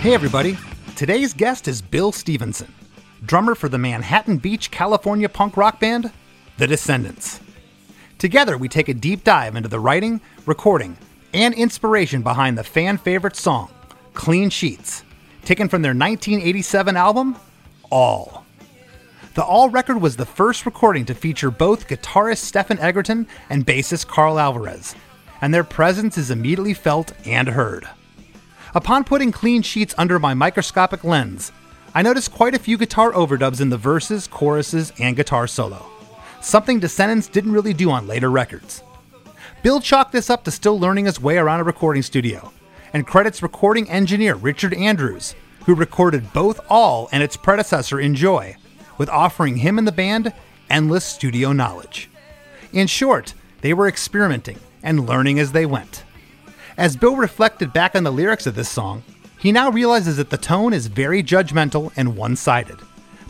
Hey, everybody. Today's guest is Bill Stevenson, drummer for the Manhattan Beach, California punk rock band, The Descendents. Together, we take a deep dive into the writing, recording, and inspiration behind the fan favorite song, Clean Sheets, taken from their 1987 album, All. The All record was the first recording to feature both guitarist Stephen Egerton and bassist Karl Alvarez, and their presence is immediately felt and heard. Upon putting clean sheets under my microscopic lens, I noticed quite a few guitar overdubs in the verses, choruses, and guitar solo. Something Descendents didn't really do on later records. Bill chalked this up to still learning his way around a recording studio, and credits recording engineer Richard Andrews, who recorded both All and its predecessor Enjoy, with offering him and the band endless studio knowledge. In short, they were experimenting and learning as they went. As Bill reflected back on the lyrics of this song, he now realizes that the tone is very judgmental and one sided,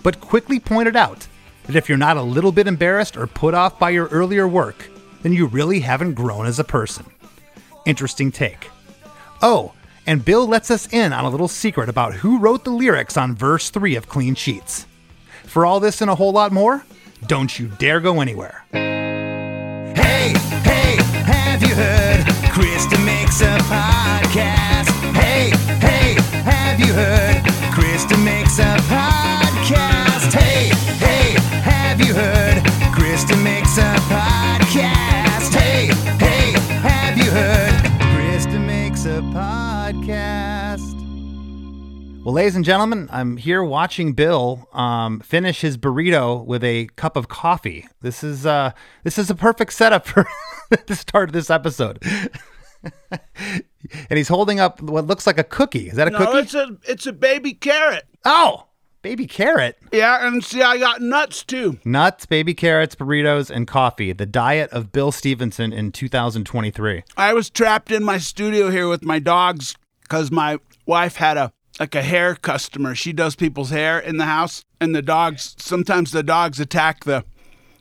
but quickly pointed out that if you're not a little bit embarrassed or put off by your earlier work, then you really haven't grown as a person. Interesting take. Oh, and Bill lets us in on a little secret about who wrote the lyrics on verse 3 of Clean Sheets. For all this and a whole lot more, don't you dare go anywhere. Hey, hey, have you heard? Makes a podcast. Hey, hey, have you heard? Chris DeMakes a podcast. Hey, hey, have you heard? Chris DeMakes a podcast. Hey, hey, have you heard? Chris DeMakes a podcast. Well, ladies and gentlemen, I'm here watching Bill um, finish his burrito with a cup of coffee. This is uh, this is a perfect setup for the start of this episode. and he's holding up what looks like a cookie. Is that a No, cookie? it's a it's a baby carrot. oh, baby carrot. Yeah, and see, I got nuts too. Nuts, baby carrots, burritos, and coffee. The diet of Bill Stevenson in 2023. I was trapped in my studio here with my dogs because my wife had a like a hair customer. She does people's hair in the house, and the dogs sometimes the dogs attack the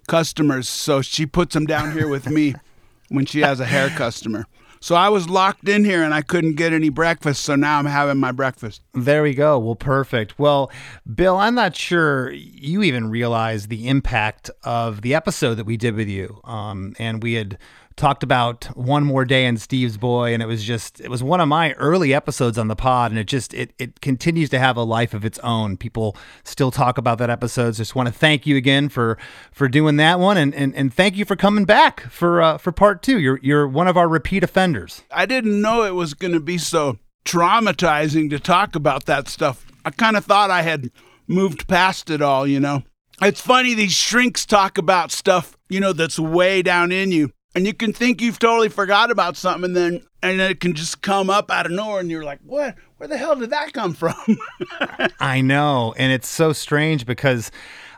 customers, so she puts them down here with me when she has a hair customer. So I was locked in here and I couldn't get any breakfast, so now I'm having my breakfast. There we go. Well, perfect. Well, Bill, I'm not sure you even realize the impact of the episode that we did with you. Um, and we had talked about one more day in Steve's Boy, and it was just it was one of my early episodes on the pod, and it just it it continues to have a life of its own. People still talk about that episode. So just want to thank you again for for doing that one, and and, and thank you for coming back for uh, for part two. You're you're one of our repeat offenders. I didn't know it was going to be so traumatizing to talk about that stuff. I kind of thought I had moved past it all, you know. It's funny these shrinks talk about stuff, you know, that's way down in you. And you can think you've totally forgot about something and then and then it can just come up out of nowhere and you're like, "What? Where the hell did that come from?" I know, and it's so strange because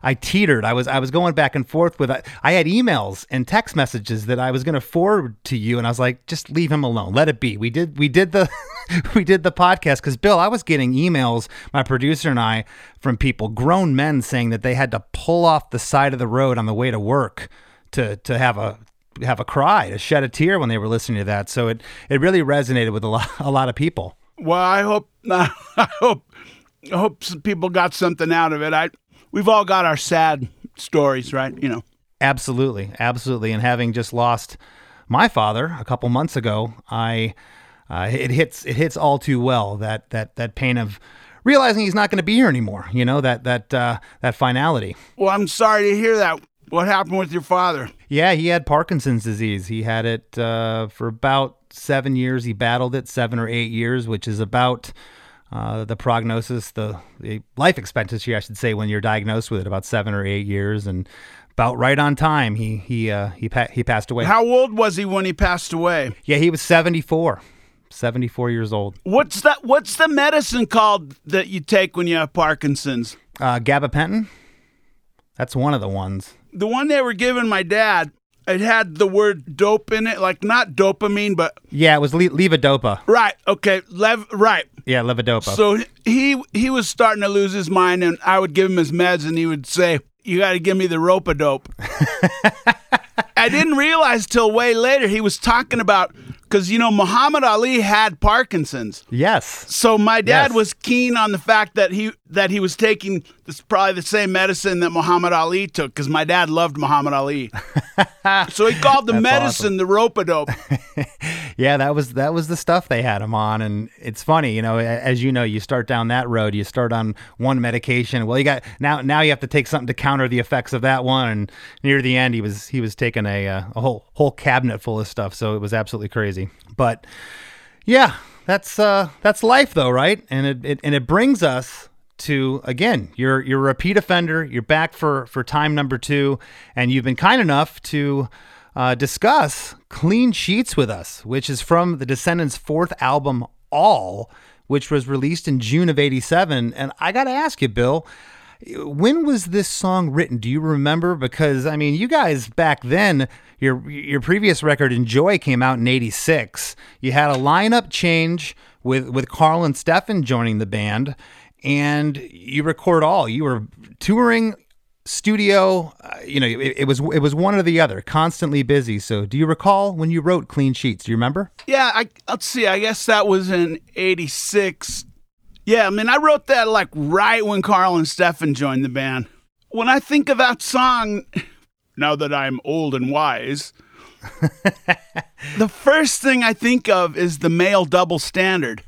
I teetered. I was I was going back and forth with. I had emails and text messages that I was going to forward to you, and I was like, just leave him alone, let it be. We did we did the we did the podcast because Bill, I was getting emails, my producer and I, from people, grown men, saying that they had to pull off the side of the road on the way to work to to have a have a cry to shed a tear when they were listening to that. So it it really resonated with a lot a lot of people. well, I hope I hope I hope some people got something out of it. I we've all got our sad stories, right? You know. Absolutely, absolutely. And having just lost my father a couple months ago, I uh, it hits it hits all too well that that that pain of realizing he's not going to be here anymore. You know that that uh, that finality. Well, I'm sorry to hear that. What happened with your father? Yeah, he had Parkinson's disease. He had it uh, for about seven years. He battled it seven or eight years, which is about Uh, the prognosis, the, the life expectancy, I should say, when you're diagnosed with it, about seven or eight years, and about right on time, he he uh, he pa- he passed away. How old was he when he passed away? yeah, he was 74, 74 years old. What's that? What's the medicine called that you take when you have Parkinson's? Uh, gabapentin, that's one of the ones. The one they were giving my dad, it had the word dope in it, like not dopamine, but Yeah, it was le- levodopa. right. Okay, lev, right. Yeah, levodopa. So he he was starting to lose his mind, and I would give him his meds, and he would say, "You got to give me the rope a dope." I didn't realize till way later he was talking about because you know Muhammad Ali had Parkinson's. yes. So my dad Yes. was keen on the fact that he that he was taking this probably the same medicine that Muhammad Ali took because my dad loved Muhammad Ali. so he called the medicine the rope a dope. Yeah, that was that was the stuff they had him on, and it's funny, you know, as you know, you start down that road, you start on one medication. Well, you got now now you have to take something to counter the effects of that one, and near the end, he was he was taking a uh, a whole whole cabinet full of stuff, so it was absolutely crazy. But yeah, that's uh that's life though, right? And it, it and it brings us to again, you're you're a repeat offender, you're back for for time number two, and you've been kind enough to uh, discuss Clean Sheets with us, which is from the Descendents' fourth album, All, which was released in June of '87. And I got to ask you, Bill, when was this song written? Do you remember? Because I mean, you guys back then, your your previous record Enjoy came out in '86. You had a lineup change with with Karl and Stefan joining the band, and you record all. You were touring studio uh, you know it, it was it was one or the other constantly busy so do you recall when you wrote clean sheets do you remember Yeah, I let's see. I guess that was in '86. Yeah, I mean, I wrote that like right when Karl and Stefan joined the band. When I think of that song, now that I'm old and wise, the first thing I think of is the male double standard.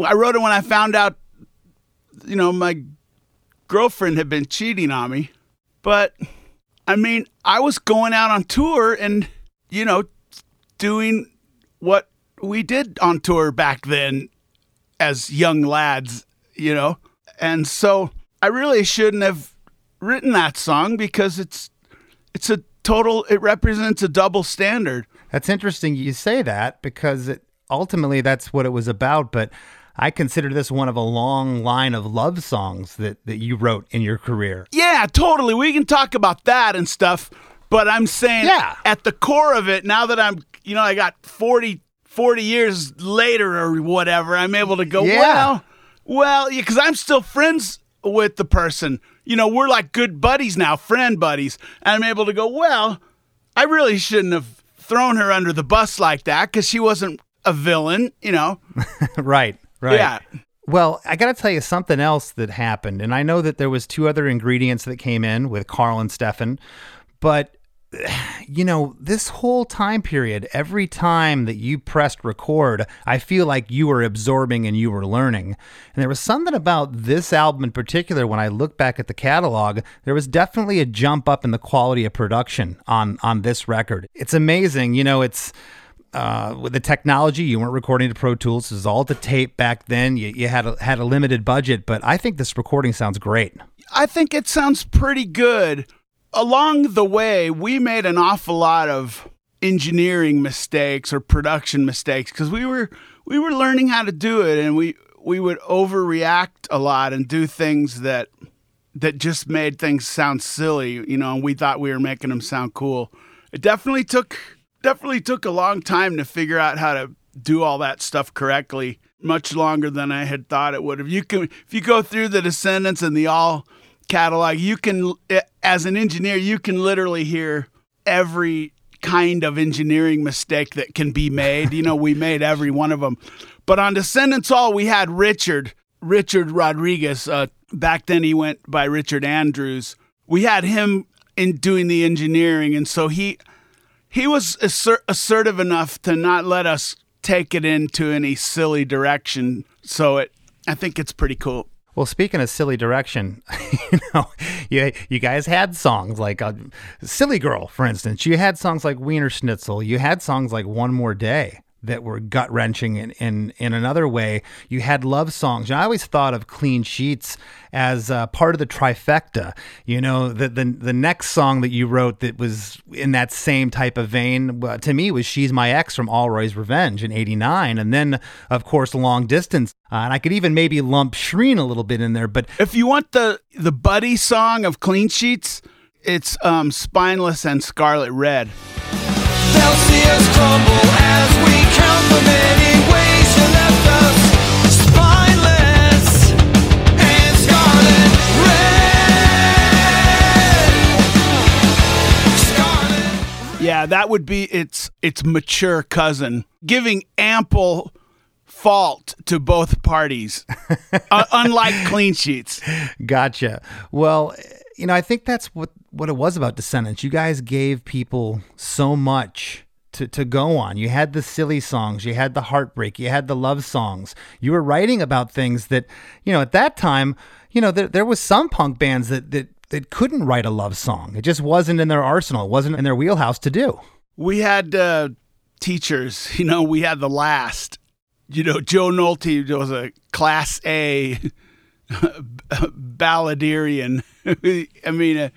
I wrote it when I found out, you know, my girlfriend had been cheating on me. But I mean, I was going out on tour and, you know, doing what we did on tour back then as young lads, you know? And so I really shouldn't have written that song because it's it's a total it represents a double standard. that's interesting you say that because it ultimately that's what it was about but i consider this one of a long line of love songs that that you wrote in your career Yeah, totally. We can talk about that and stuff, but I'm saying Yeah. at the core of it, now that I'm, you know, I got 40, 40 years later or whatever, I'm able to go, Yeah. well, well, because I'm still friends with the person. You know, we're like good buddies now, friend buddies. And I'm able to go, well, I really shouldn't have thrown her under the bus like that because she wasn't a villain, you know? right right Yeah. Well, I got to tell you something else that happened, and I know that there was two other ingredients that came in with Karl and Stefan, but you know, this whole time period, every time that you pressed record, I feel like you were absorbing and you were learning. And there was something about this album in particular when I look back at the catalog, there was definitely a jump up in the quality of production on on this record. It's amazing, you know, it's uh, with the technology, you weren't recording to Pro Tools. It was all the tape back then. You, you had a, had a limited budget, but I think this recording sounds great. I think it sounds pretty good. Along the way, we made an awful lot of engineering mistakes or production mistakes because we were we were learning how to do it, and we we would overreact a lot and do things that that just made things sound silly, you know. And we thought we were making them sound cool. It definitely took definitely took a long time to figure out how to do all that stuff correctly. Much longer than I had thought it would have. You can if you go through the Descendents and the All catalog, you can as an engineer you can literally hear every kind of engineering mistake that can be made. You know, we made every one of them. But on Descendents All, we had Richard Richard Rodriguez. Uh, back then, he went by Richard Andrews. We had him in doing the engineering, and so he he was assert- assertive enough to not let us take it into any silly direction. So it, I think it's pretty cool. Well, speaking of silly direction, you know, you you guys had songs like uh, "Silly Girl," for instance. You had songs like "Wiener Schnitzel." You had songs like "One More Day." That were gut wrenching in, in in another way. You had love songs. And I always thought of Clean Sheets as uh, part of the trifecta. You know, the, the the next song that you wrote that was in that same type of vein uh, to me was "She's My Ex" from Allroy's Revenge in '89, and then of course Long Distance. Uh, and I could even maybe lump Shreen a little bit in there, but If you want the the buddy song of Clean Sheets, it's um, Spineless and Scarlet Red. They'll see us crumble as we count the many ways you left us spineless and scarlet red. Scarlet Yeah, that would be its its mature cousin, giving ample fault to both parties, uh, unlike Clean Sheets. Gotcha. Well, you know, I think that's what what it was about Descendents. You guys gave people so much to, to go on. You had the silly songs, you had the heartbreak, you had the love songs. You were writing about things that, you know, at that time, you know, there, there was some punk bands that, that that couldn't write a love song. It just wasn't in their arsenal. It wasn't in their wheelhouse to do. We had uh, teachers, you know, we had the last. You know, Joe Nolte was a class A balladarian. I mean, uh,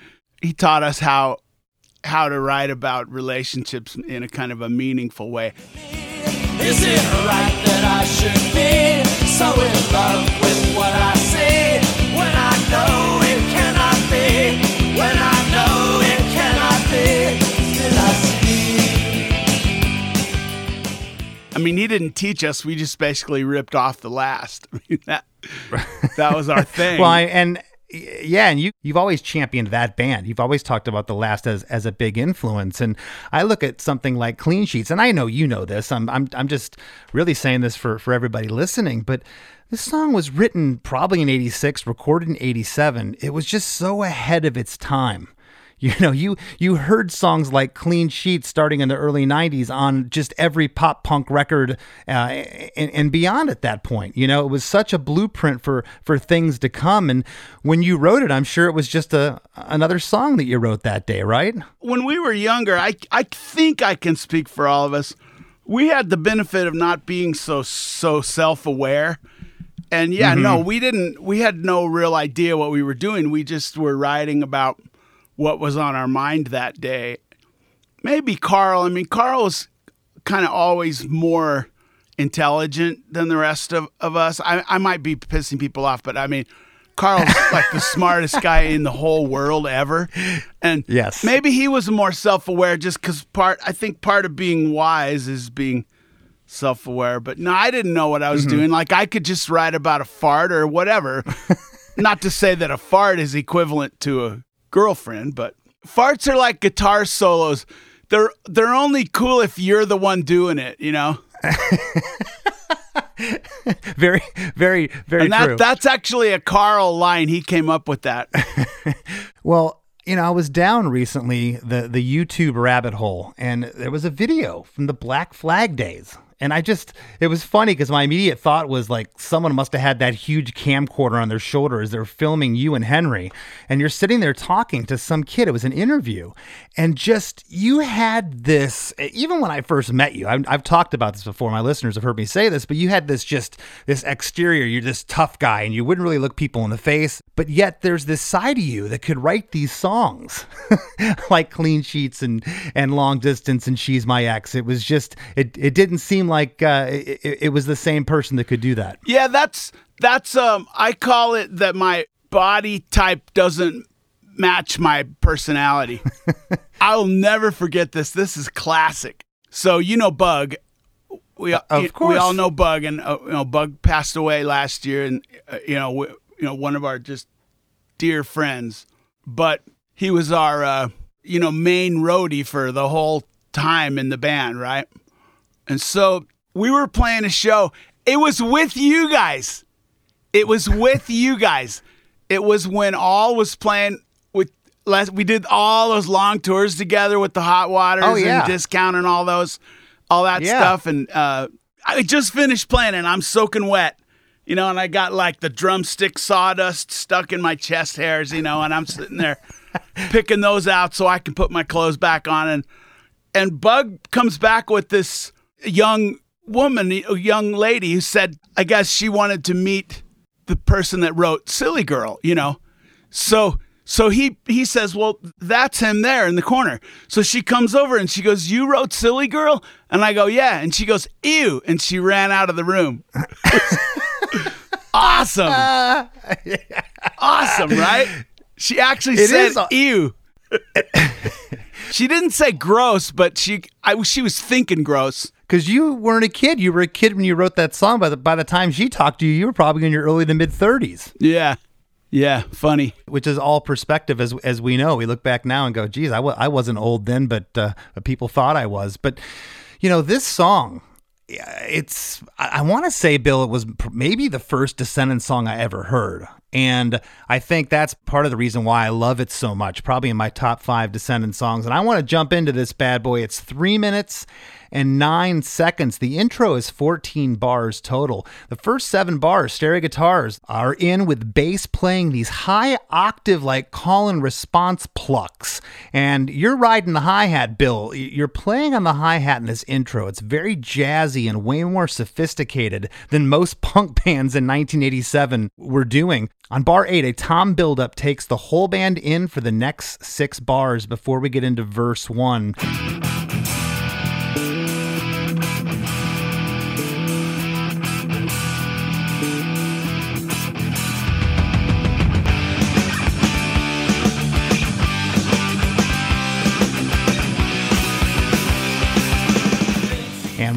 he taught us how how to write about relationships in a kind of a meaningful way. Is it right that I should be so in love with what I see when I know it cannot be? When I know it cannot be, still I see. I mean, he didn't teach us. We just basically ripped off the last. I mean, that that was our thing. Well, I, and yeah, and you you've always championed that band. You've always talked about the last as as a big influence. And I look at something like Clean Sheets, and I know you know this. I'm I'm I'm just really saying this for for everybody listening, but this song was written probably in 86, recorded in 87. It was just so ahead of its time. You know, you you heard songs like "Clean Sheets" starting in the early '90s on just every pop punk record uh, and, and beyond. At that point, you know, it was such a blueprint for for things to come. And when you wrote it, I'm sure it was just a another song that you wrote that day, right? when we were younger, I I think I can speak for all of us. We had the benefit of not being so so self aware. And yeah, no, we didn't we had no real idea what we were doing. We just were writing about what was on our mind that day. Maybe Karl, I mean Karl was kind of always more intelligent than the rest of, of us. I, I might be pissing people off, but I mean Karl's like the smartest guy in the whole world ever. And Yes. maybe he was more self-aware just because part I think part of being wise is being self-aware. But no, I didn't know what I was mm-hmm. doing. Like I could just write about a fart or whatever. Not to say that a fart is equivalent to a girlfriend, but farts are like guitar solos. They're they're only cool if you're the one doing it, you know. Very, very, very And that true. that's actually a Karl line. He came up with that. Well, you know, I was down recently the the YouTube rabbit hole, and there was a video from the Black Flag days. And I just, it was funny because my immediate thought was like, someone must have had that huge camcorder on their shoulder as they're filming you and Henry. And you're sitting there talking to some kid. It was an interview. And just, you had this, even when I first met you, I've, I've talked about this before. My listeners have heard me say this, but you had this just, this exterior. You're this tough guy and you wouldn't really look people in the face. But yet there's this side of you that could write these songs like Clean Sheets and, and Long Distance and She's My Ex. It was just, it, it didn't seem like uh, it, it- was the same person that could do that. Yeah, that's that's um I call it that my body type doesn't match my personality. I'll never forget this. This is classic. So you know Bug. We of we course. all know Bug and uh, you know Bug passed away last year and uh, you know we, you know one of our just dear friends. But he was our uh, you know main roadie for the whole time in the band, right? And so we were playing a show. It was with you guys. It was with you guys. It was when all was playing with last we did all those long tours together with the hot waters Oh, yeah. and discount and all those all that Yeah. stuff and uh I just finished playing and I'm soaking wet. You know, and I got like the drumstick sawdust stuck in my chest hairs, you know, and I'm sitting there picking those out so I can put my clothes back on and and Bug comes back with this young woman, a young lady, who said, I guess she wanted to meet the person that wrote Silly Girl, you know. So so he he says, Well, that's him there in the corner. So she comes over and she goes, You wrote Silly Girl? And I go, Yeah. And she goes, Ew. And she ran out of the room. awesome. awesome, right? She actually It said a- ew. she didn't say gross, but she I she was thinking gross. Because you weren't a kid. You were a kid when you wrote that song. By the, by the time she talked to you, you were probably in your early to mid 30s, Yeah. Yeah, funny. which is all perspective as as we know. We look back now and go, geez, I w- I wasn't old then, but uh, people thought I was. But, you know, this song, it's, I, I want to say, Bill, it was pr- maybe the first Descendents song I ever heard. And I think that's part of the reason why I love it so much, probably in my top five Descendent songs. And I want to jump into this bad boy. It's three minutes and nine seconds. The intro is 14 bars total. The first seven bars, stereo guitars, are in with bass playing these high octave, like call and response plucks. And you're riding the hi hat, Bill. You're playing on the hi hat in this intro. It's very jazzy and way more sophisticated than most punk bands in 1987 were doing. On bar eight, a tom buildup takes the whole band in for the next six bars before we get into verse one.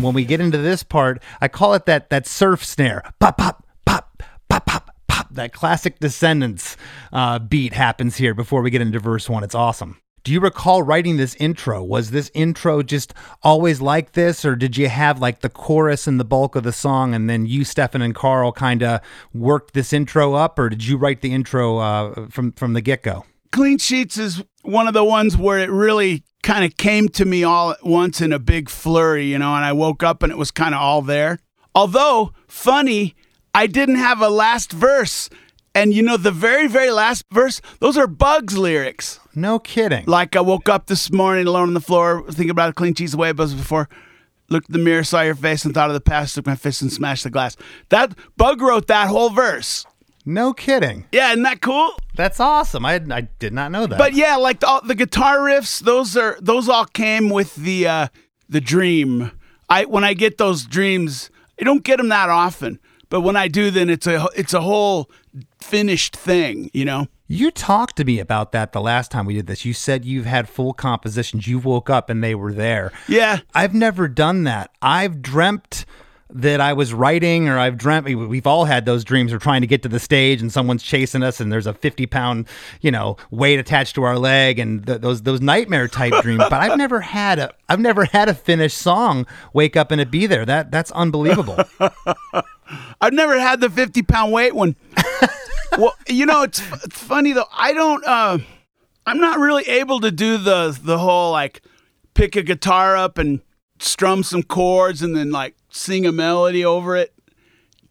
When we get into this part, I call it that that surf snare. Pop, pop, pop, pop, pop, pop. That classic Descendents uh, beat happens here before we get into verse one. It's awesome. Do you recall writing this intro? Was this intro just always like this, or did you have like the chorus and the bulk of the song, and then you, Stefan, and Karl kind of worked this intro up, or did you write the intro uh, from from the get go? Clean Sheets is one of the ones where it really kind of came to me all at once in a big flurry, you know, and I woke up and it was kind of all there. Although, funny, I didn't have a last verse. And you know, the very, very last verse, those are Bugs lyrics. No kidding. Like I woke up this morning alone on the floor, thinking about a clean cheese the way it was before. Looked in the mirror, saw your face, and thought of the past. Took my fist and smashed the glass. That Bug wrote that whole verse. No kidding. Yeah, isn't that cool? That's awesome. I, I did not know that. But yeah, like the, all, the guitar riffs, those are those all came with the uh, the dream. I when I get those dreams, I don't get them that often. But when I do, then it's a it's a whole finished thing, you know. You talked to me about that the last time we did this. You said you've had full compositions. You woke up and they were there. Yeah, I've never done that. I've dreamt that I was writing, or I've dreamt. We've all had those dreams. We're trying to get to the stage, and someone's chasing us, and there's a 50 pound, you know, weight attached to our leg, and th- those those nightmare type dreams. But I've never had a I've never had a finished song. Wake up and it be there. That that's unbelievable. I've never had the fifty pound weight one. well, you know, it's, it's funny though. I don't. Uh, I'm not really able to do the the whole like pick a guitar up and strum some chords and then like sing a melody over it.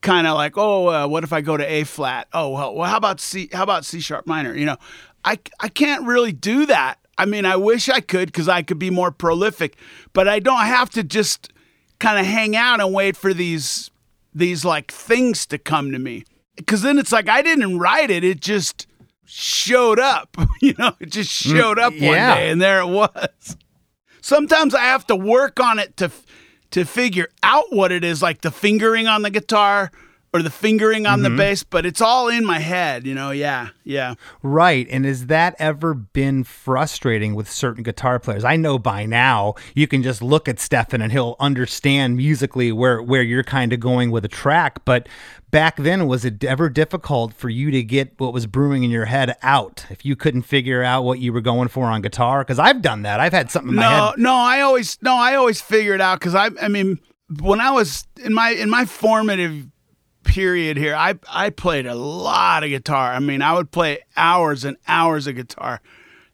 Kind of like, oh, uh, what if I go to A flat? Oh, well, well, how about C? How about C sharp minor? You know, I I can't really do that. I mean, I wish I could because I could be more prolific, but I don't have to just kind of hang out and wait for these these like things to come to me. Because then it's like I didn't write it; it just showed up. You know, it just showed up one yeah. day, and there it was. Sometimes I have to work on it to to figure out what it is, like the fingering on the guitar or the fingering on the mm-hmm. bass. But it's all in my head, you know. Yeah, yeah. Right. And has that ever been frustrating with certain guitar players? I know by now you can just look at Stefan and he'll understand musically where, where you're kind of going with a track. But back then, was it ever difficult for you to get what was brewing in your head out if you couldn't figure out what you were going for on guitar? Because I've done that. I've had something in my No, head. no, I always no, I always figure it out because I, I mean, when I was in my in my formative period here, I I played a lot of guitar. I mean, I would play hours and hours of guitar,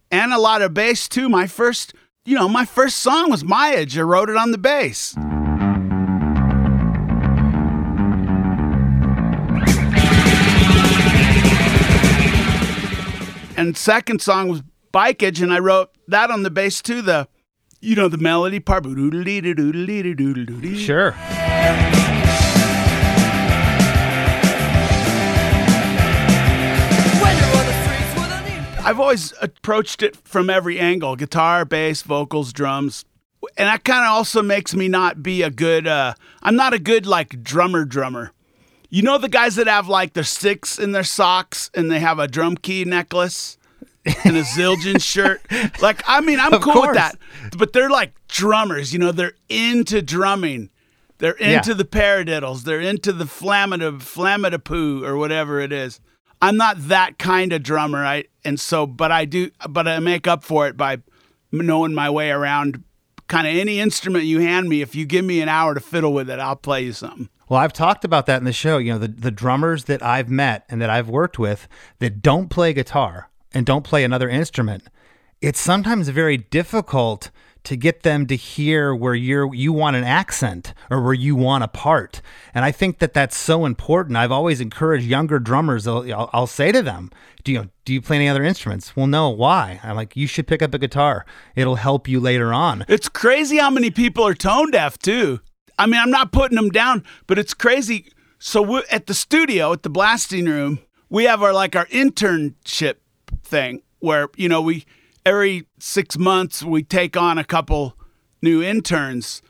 and a lot of bass too. My first, you know, my first song was Myage. I wrote it on the bass. And second song was Bikeage, and I wrote that on the bass too. The, you know, the melody part. Sure. I've always approached it from every angle guitar, bass, vocals, drums. And that kind of also makes me not be a good, uh, I'm not a good like drummer drummer. You know the guys that have like their sticks in their socks and they have a drum key necklace and a Zildjian shirt? Like, I mean, I'm Of cool course. with that. But they're like drummers, you know, they're into drumming. They're into Yeah. the paradiddles. They're into the flamita, flamitapoo or whatever it is. I'm not that kind of drummer. I and so, but I do, but I make up for it by knowing my way around kind of any instrument you hand me. If you give me an hour to fiddle with it, I'll play you something. Well, I've talked about that in the show. You know, the, the drummers that I've met and that I've worked with that don't play guitar and don't play another instrument, it's sometimes very difficult to get them to hear where you're you want an accent or where you want a part. And I think that that's so important. I've always encouraged younger drummers. I'll, I'll, I'll say to them, "Do you do you play any other instruments?" Well, no. Why? I'm like, you should pick up a guitar. It'll help you later on. It's crazy how many people are tone deaf too. I mean, I'm not putting them down, but it's crazy. So at the studio at the blasting room, we have our like our internship thing where you know we every six months we take on a couple new interns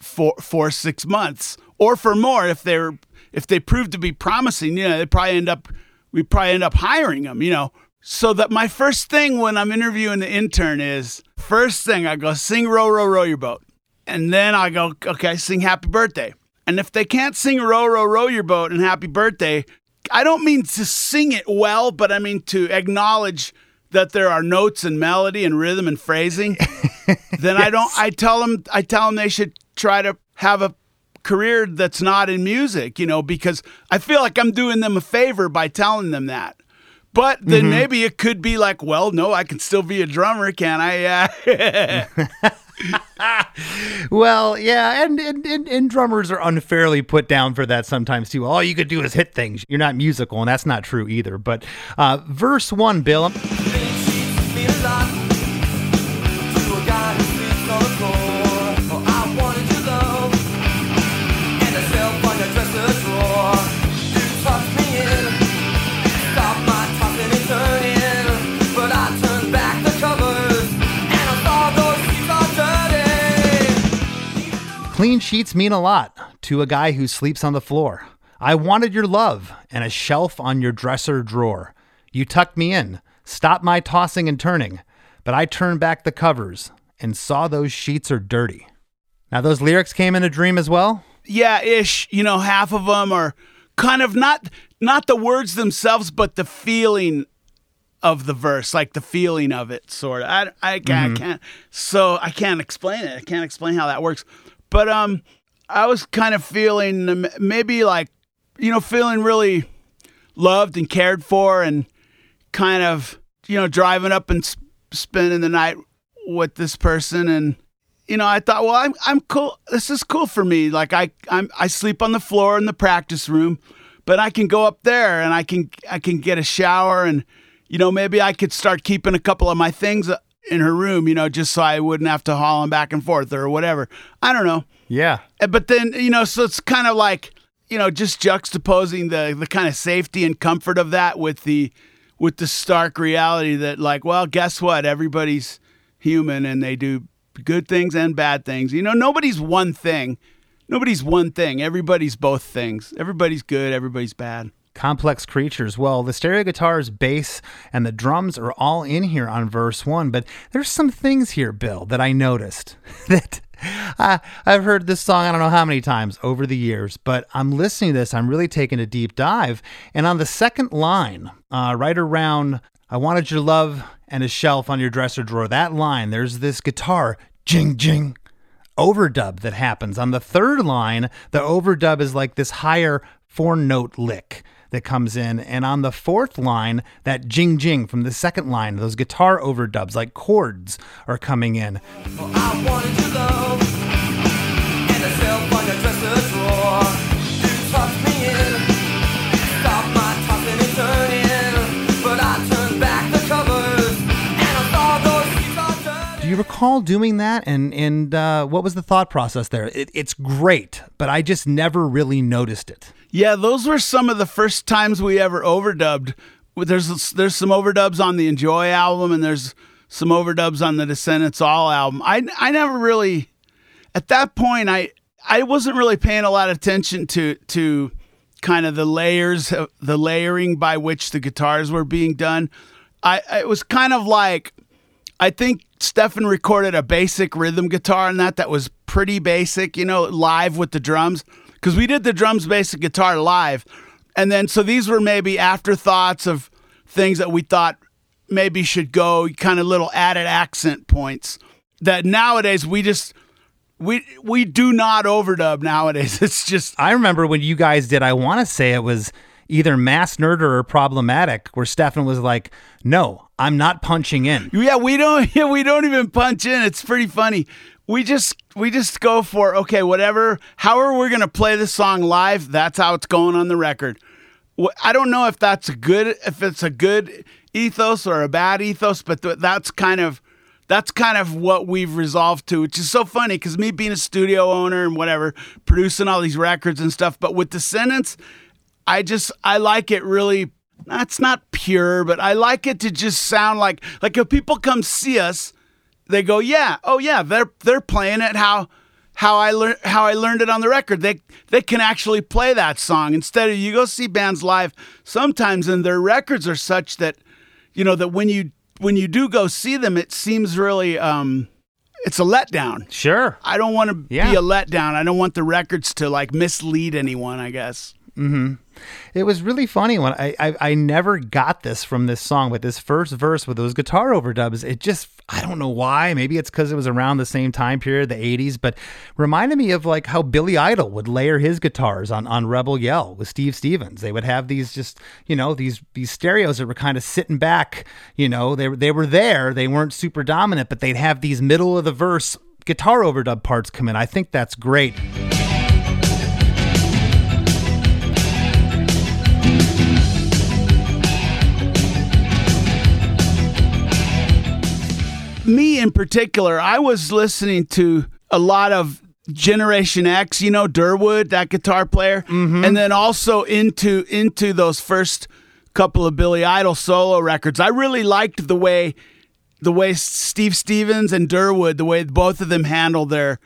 for for six months or for more if they're if they prove to be promising. You know, they probably end up we probably end up hiring them. You know, so that my first thing when I'm interviewing the intern is first thing I go sing row row row your boat, and then I go okay sing happy birthday. And if they can't sing row row row your boat and happy birthday, I don't mean to sing it well, but I mean to acknowledge that there are notes and melody and rhythm and phrasing. then I don't. I tell them. I tell them they should try to have a career that's not in music. You know, because I feel like I'm doing them a favor by telling them that. But then maybe it could be like, well, no, I can still be a drummer, can I? Uh, Well, yeah, and, and, and, and drummers are unfairly put down for that sometimes too. All you could do is hit things. You're not musical, and that's not true either. But uh, verse one, Bill. Clean Clean sheets mean a lot to a guy who sleeps on the floor. I wanted your love and a shelf on your dresser drawer. You tucked me in, stopped my tossing and turning, but I turned back the covers and saw those sheets are dirty. Now, those lyrics came in a dream as well? yeah, ish. You know, half of them are kind of not not the words themselves, but the feeling of the verse, like the feeling of it, sort of. I, I, can't, I mm-hmm. can't. So I can't explain it. I can't explain how that works. But um, I was kind of feeling um, maybe like, you know, feeling really loved and cared for, and kind of, you know, driving up and sp- spending the night with this person and you know, I thought, well, I'm I'm cool. This is cool for me. Like I I'm I sleep on the floor in the practice room, but I can go up there and I can I can get a shower and you know maybe I could start keeping a couple of my things in her room, you know, just so I wouldn't have to haul him back and forth or whatever. I don't know. Yeah. Uh, But then you know, so it's kind of like you know, just juxtaposing the the kind of safety and comfort of that with the with the stark reality that like, well, guess what? Everybody's human and they do good things and bad things. You know, nobody's one thing. Nobody's one thing. Everybody's both things. Everybody's good. Everybody's bad. Complex creatures. Well, the stereo guitars, bass, and the drums are all in here on verse one, but there's some things here, Bill, that I noticed that I, I've heard this song I don't know how many times over the years, but I'm listening to this. I'm really taking a deep dive. And on the second line, uh, right around, I wanted your love and a shelf on your dresser drawer, that line, there's this guitar, jing, jing overdub that happens. On the third line, the overdub is like this higher four note lick that comes in. And on the fourth line, that jing jing from the second line, those guitar overdubs like chords are coming in. Oh, Do you recall doing that? And and uh, what was the thought process there? It, it's great, but I just never really noticed it. Yeah, those were some of the first times we ever overdubbed. There's there's some overdubs on the Enjoy album, and there's some overdubs on the Descendents All album. I I never really, at that point, I I wasn't really paying a lot of attention to to kind of the layers, the layering by which the guitars were being done. I it was kind of like I think Stefan recorded a basic rhythm guitar on that that was pretty basic, you know, live with the drums. Because we did the drums basic guitar live. And then, so these were maybe afterthoughts of things that we thought maybe should go, kind of little added accent points that nowadays we just, we, we do not overdub nowadays. It's just, I remember when you guys did. I want to say it was either Mass Nerder or Problematic, where Stefan was like, "No, I'm not punching in." Yeah, we don't. Yeah, we don't even punch in. It's pretty funny. We just we just go for okay, whatever. However, we're gonna play the song live. That's how it's going on the record. I don't know if that's a good if it's a good ethos or a bad ethos, but th- that's kind of that's kind of what we've resolved to, which is so funny because me being a studio owner and whatever, producing all these records and stuff, but with Descendents, I just I like it really. That's not pure, but I like it to just sound like like if people come see us, they go, yeah, oh yeah, they're they're playing it how how I learned how I learned it on the record. They they can actually play that song instead of you go see bands live sometimes and their records are such that you know that when you when you do go see them, it seems really um it's a letdown. Sure. I don't want to Yeah. be a letdown. I don't want the records to like mislead anyone. I guess. It was really funny when I, I I never got this from this song, but this first verse with those guitar overdubs, it just I don't know why. Maybe it's because it was around the same time period, the '80s, but reminded me of like how Billy Idol would layer his guitars on on Rebel Yell with Steve Stevens. They would have these just you know these these stereos that were kind of sitting back. You know they they were there. They weren't super dominant, but they'd have these middle of the verse guitar overdub parts come in. I think that's great. Me in particular, I was listening to a lot of Generation X, you know, Derwood, that guitar player, mm-hmm. and then also into into those first couple of Billy Idol solo records. I really liked the way the way Steve Stevens and Derwood, the way both of them handled their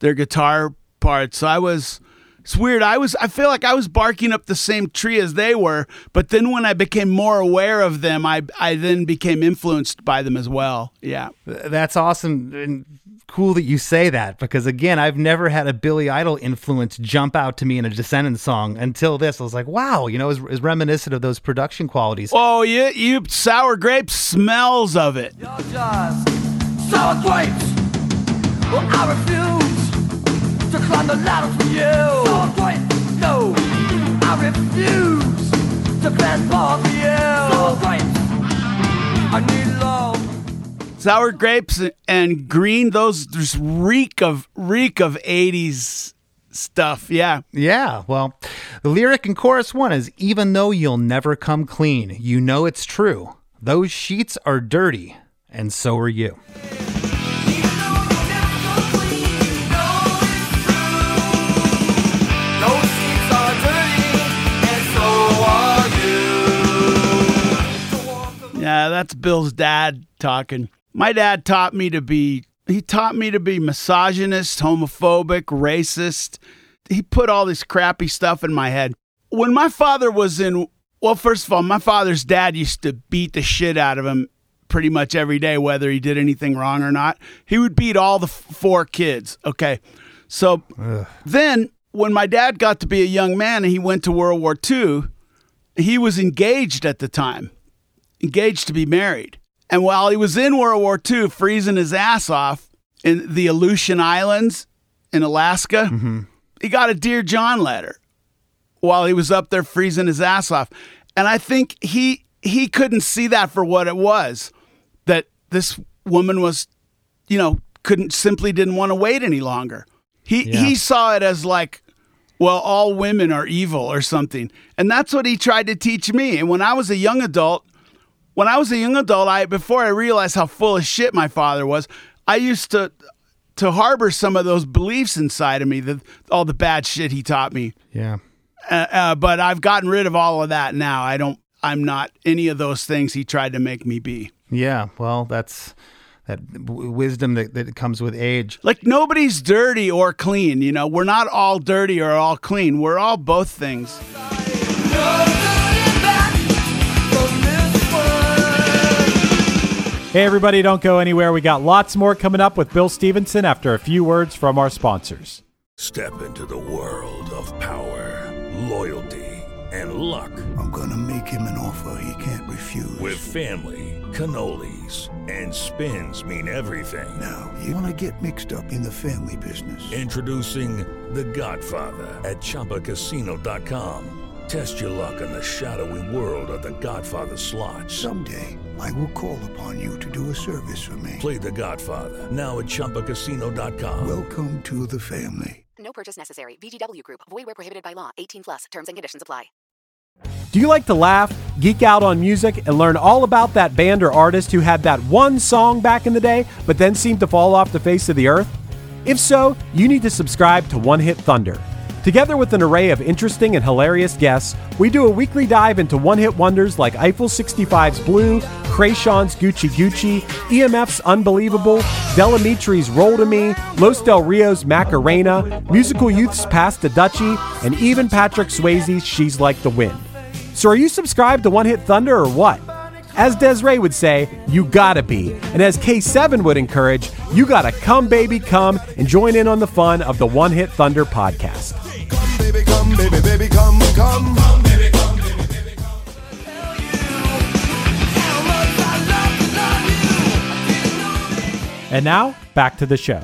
their guitar parts. So I was it's weird. I was I feel like I was barking up the same tree as they were, but then when I became more aware of them, I I then became influenced by them as well. Yeah. That's awesome and cool that you say that because again, I've never had a Billy Idol influence jump out to me in a Descendents song until this. I was like, wow, you know, is, is reminiscent of those production qualities. Oh, you you sour grape smells of it. You're just sour grapes. Well, I refuse to climb the ladder for you. Sour grapes. No, I refuse to bend for you. Sour grapes. I need love. Sour grapes and green, those just reek of reek of 80s stuff. Yeah. Yeah, well, the lyric in chorus one is even though you'll never come clean, you know it's true. Those sheets are dirty, and so are you. Yeah, that's Bill's dad talking. My dad taught me to be he taught me to be misogynist, homophobic, racist. He put all this crappy stuff in my head. When my father was in well, first of all, my father's dad used to beat the shit out of him pretty much every day whether he did anything wrong or not. He would beat all the f- four kids, okay? So then when my dad got to be a young man and he went to World War II, he was engaged at the time engaged to be married. And while he was in World War II, freezing his ass off in the Aleutian Islands in Alaska, mm-hmm. he got a Dear John letter while he was up there freezing his ass off. And I think he he couldn't see that for what it was that this woman was, you know, couldn't simply didn't want to wait any longer. He he saw it as like well, all women are evil or something. And that's what he tried to teach me. And when I was a young adult, when I was a young adult, I before I realized how full of shit my father was, I used to to harbor some of those beliefs inside of me, the all the bad shit he taught me. Yeah. Uh, uh, but I've gotten rid of all of that now. I don't. I'm not any of those things he tried to make me be. Yeah. Well, that's that wisdom that, that comes with age. Like nobody's dirty or clean. You know, we're not all dirty or all clean. We're all both things. Hey, everybody, don't go anywhere. We got lots more coming up with Bill Stevenson after a few words from our sponsors. Step into the world of power, loyalty, and luck. I'm gonna make him an offer he can't refuse. With family, cannolis, and spins mean everything. now, you wanna get mixed up in the family business. Introducing The Godfather at ChumbaCasino.com. Test your luck in the shadowy world of The Godfather slot. Someday, I will call upon you to do a service for me. Play The Godfather now at ChumbaCasino.com. Welcome to the family. No purchase necessary. VGW Group. Void where prohibited by law. 18 plus. Terms and conditions apply. Do you like to laugh, geek out on music, and learn all about that band or artist who had that one song back in the day, but then seemed to fall off the face of the earth? If so, you need to subscribe to One Hit Thunder. Together with an array of interesting and hilarious guests, we do a weekly dive into one hit wonders like Eiffel 65's Blue, Kreayshawn's Gucci Gucci, EMF's Unbelievable, Del Amitri's Roll to Me, Los Del Rio's Macarena, Musical Youth's Pass the Dutchie, and even Patrick Swayze's She's Like the Wind. So are you subscribed to One Hit Thunder or what? As Desiree would say, you gotta be. And as K7 would encourage, you gotta come, baby, come and join in on the fun of the One Hit Thunder podcast. Come, baby, come, baby, baby, come, come. And now, back to the show.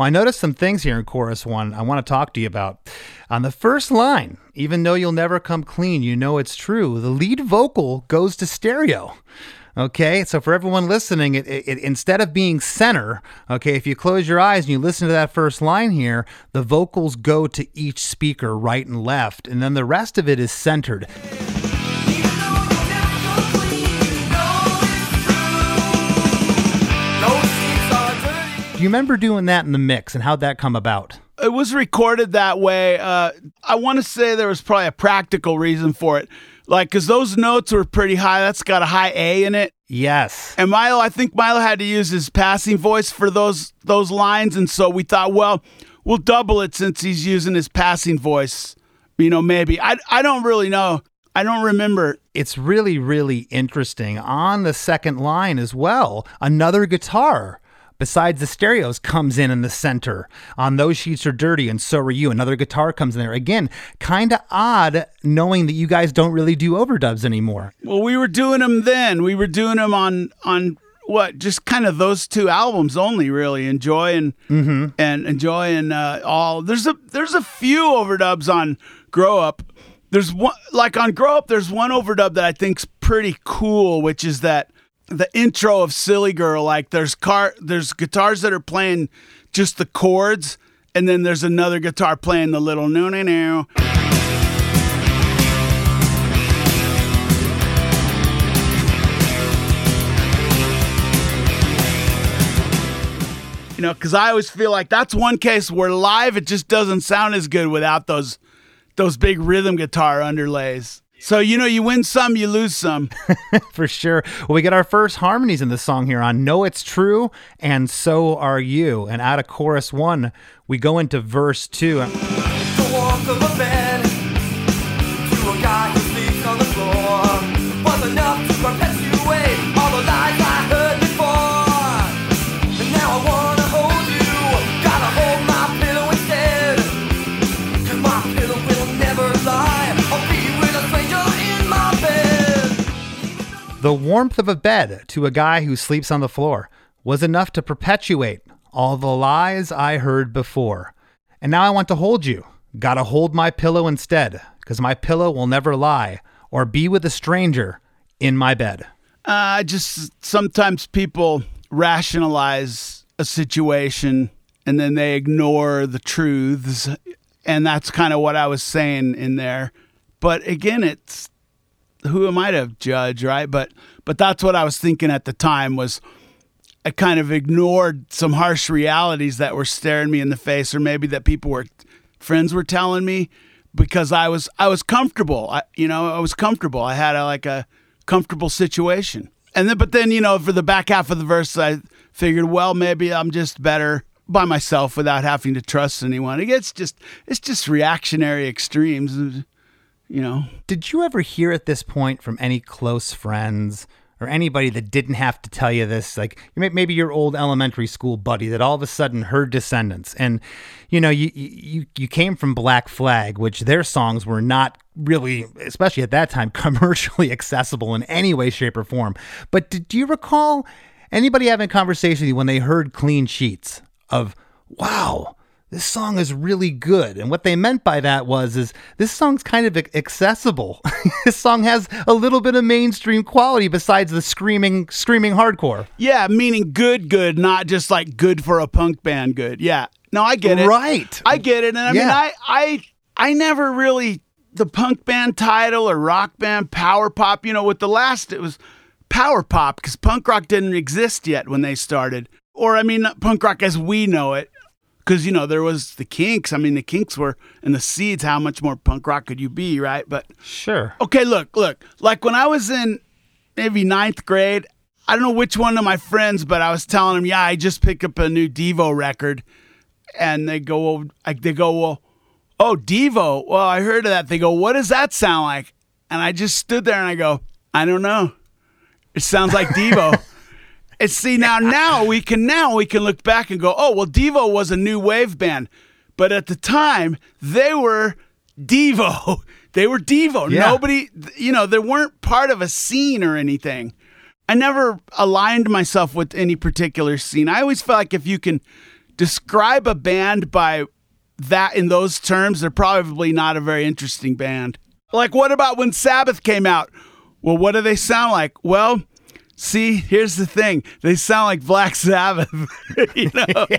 Well, I noticed some things here in chorus one I want to talk to you about. On the first line, even though you'll never come clean, you know it's true. The lead vocal goes to stereo. Okay, so for everyone listening, it, it, it- instead of being center, okay, if you close your eyes and you listen to that first line here, the vocals go to each speaker, right and left, and then the rest of it is centered. Do you remember doing that in the mix and how'd that come about? It was recorded that way. Uh, I want to say there was probably a practical reason for it, like because those notes were pretty high. That's got a high A in it. Yes. And Milo, I think Milo had to use his passing voice for those those lines, and so we thought, well, we'll double it since he's using his passing voice. You know, maybe I I don't really know. I don't remember. it's really, really interesting. On the second line as well, another guitar besides the stereos comes in in the center. On those sheets are dirty, and so are you. Another guitar comes in there. Again, kind of odd knowing that you guys don't really do overdubs anymore. Well, we were doing them then. We were doing them on on what? Just kind of those two albums only, really. Enjoy and and enjoy and uh, all. There's a there's a few overdubs on Grow Up. There's one like on Grow Up. There's one overdub that I think's pretty cool, which is that the intro of Silly Girl. Like there's car there's guitars that are playing just the chords, and then there's another guitar playing the little no no no. You know, because I always feel like that's one case where live it just doesn't sound as good without those those big rhythm guitar underlays. So you know, you win some, you lose some. For sure. Well, we get our first harmonies in the song here on Know It's True and So Are You. And out of chorus one, we go into verse two. The warmth of a bed to a guy who sleeps on the floor was enough to perpetuate all the lies I heard before. And now I want to hold you. Gotta hold my pillow instead, because my pillow will never lie or be with a stranger in my bed. Uh, just sometimes people rationalize a situation and then they ignore the truths. And that's kind of what I was saying in there. But again, it's who am I to judge, right? But but that's what I was thinking at the time was I kind of ignored some harsh realities that were staring me in the face, or maybe that people were friends were telling me because I was I was comfortable. I, you know, I was comfortable. I had a, like a comfortable situation. And then, but then, you know, for the back half of the verse, I figured, well, maybe I'm just better by myself without having to trust anyone. It's just, it's just reactionary extremes, you know. Did you ever hear at this point from any close friends or anybody that didn't have to tell you this? Like maybe your old elementary school buddy that all of a sudden heard Descendents, and you know you you you came from Black Flag, which their songs were not really, especially at that time, commercially accessible in any way, shape, or form. But did you recall anybody having a conversation with you when they heard Clean Sheets of wow? This song is really good. And what they meant by that was is this song's kind of accessible. this song has a little bit of mainstream quality besides the screaming screaming hardcore. Yeah, meaning good good, not just like good for a punk band good. Yeah. No, I get it. Right. I get it. And I mean I I I never really the punk band title or rock band power pop, you know, with the last it was power pop cuz punk rock didn't exist yet when they started. Or I mean punk rock as we know it because you know there was the Kinks. I mean, the Kinks were and the Seeds. How much more punk rock could you be, right? But Sure. okay, look, look. Like when I was in maybe ninth grade, I don't know which one of my friends, but I was telling them, yeah, I just picked up a new Devo record, and they go, well, like they go, well, oh, Devo. Well, I heard of that. They go, what does that sound like? And I just stood there and I go, I don't know. It sounds like Devo. And see now, now we can now we can look back and go, oh well, Devo was a new wave band, but at the time they were Devo. They were Devo. Yeah. Nobody, you know, they weren't part of a scene or anything. I never aligned myself with any particular scene. I always felt like if you can describe a band by that in those terms, they're probably not a very interesting band. Like, what about when Sabbath came out? Well, what do they sound like? Well, see, here's the thing they sound like Black Sabbath. you know?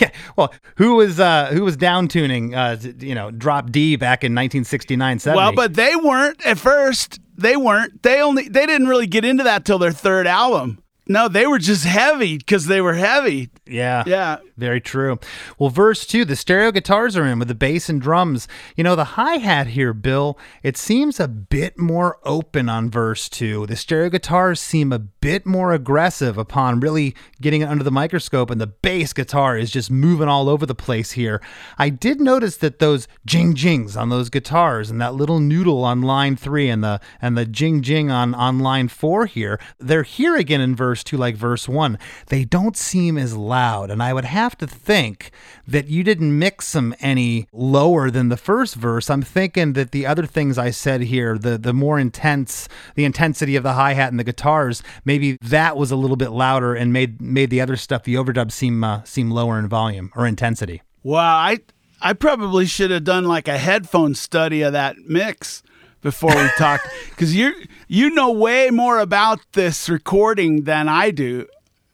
Yeah. Well, who was uh who was down tuning uh you know, drop D back in 1969 70? Well, but they weren't at first. They weren't. They only they didn't really get into that till their third album. No, they were just heavy because they were heavy. yeah. Yeah. Very true. Well, verse two, the stereo guitars are in with the bass and drums. You know, the hi hat here, Bill, it seems a bit more open on verse two. The stereo guitars seem a bit more aggressive upon really getting it under the microscope, and the bass guitar is just moving all over the place here. I did notice that those jing jings on those guitars and that little noodle on line three and the and the jing jing on, on line four here, they're here again in verse two, like verse one. They don't seem as loud, and I would have to think that you didn't mix them any lower than the first verse. I'm thinking that the other things I said here, the the more intense, the intensity of the hi hat and the guitars, maybe that was a little bit louder and made made the other stuff, the overdub, seem uh, seem lower in volume or intensity. Wow, I I probably should have done like a headphone study of that mix before we talked because you you know way more about this recording than I do,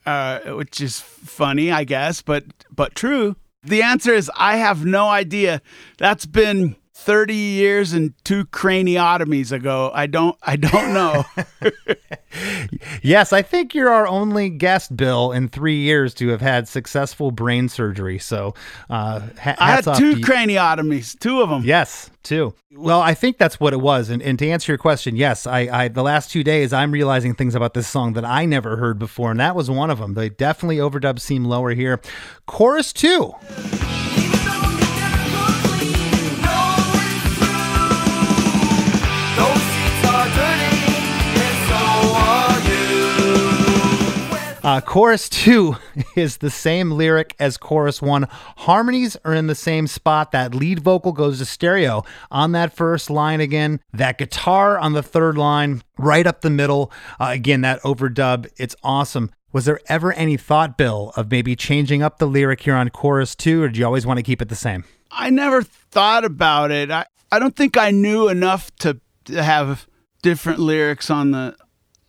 uh, which is funny, I guess, but but true. The answer is I have no idea. That's been. 30 years and two craniotomies ago. I don't I don't know. Yes, I think you're our only guest, Bill, in three years to have had successful brain surgery. So, uh, ha- I had two craniotomies, two of them. Yes, two. Well, I think that's what it was. And, and to answer your question, yes, I, I the last two days I'm realizing things about this song that I never heard before, and that was one of them. They definitely overdubs seem lower here. Chorus two. Uh, chorus two is the same lyric as chorus one. Harmonies are in the same spot. That lead vocal goes to stereo on that first line again. That guitar on the third line, right up the middle. Uh, again, that overdub. It's awesome. Was there ever any thought, Bill, of maybe changing up the lyric here on chorus two, or do you always want to keep it the same? I never thought about it. I, I don't think I knew enough to, to have different lyrics on the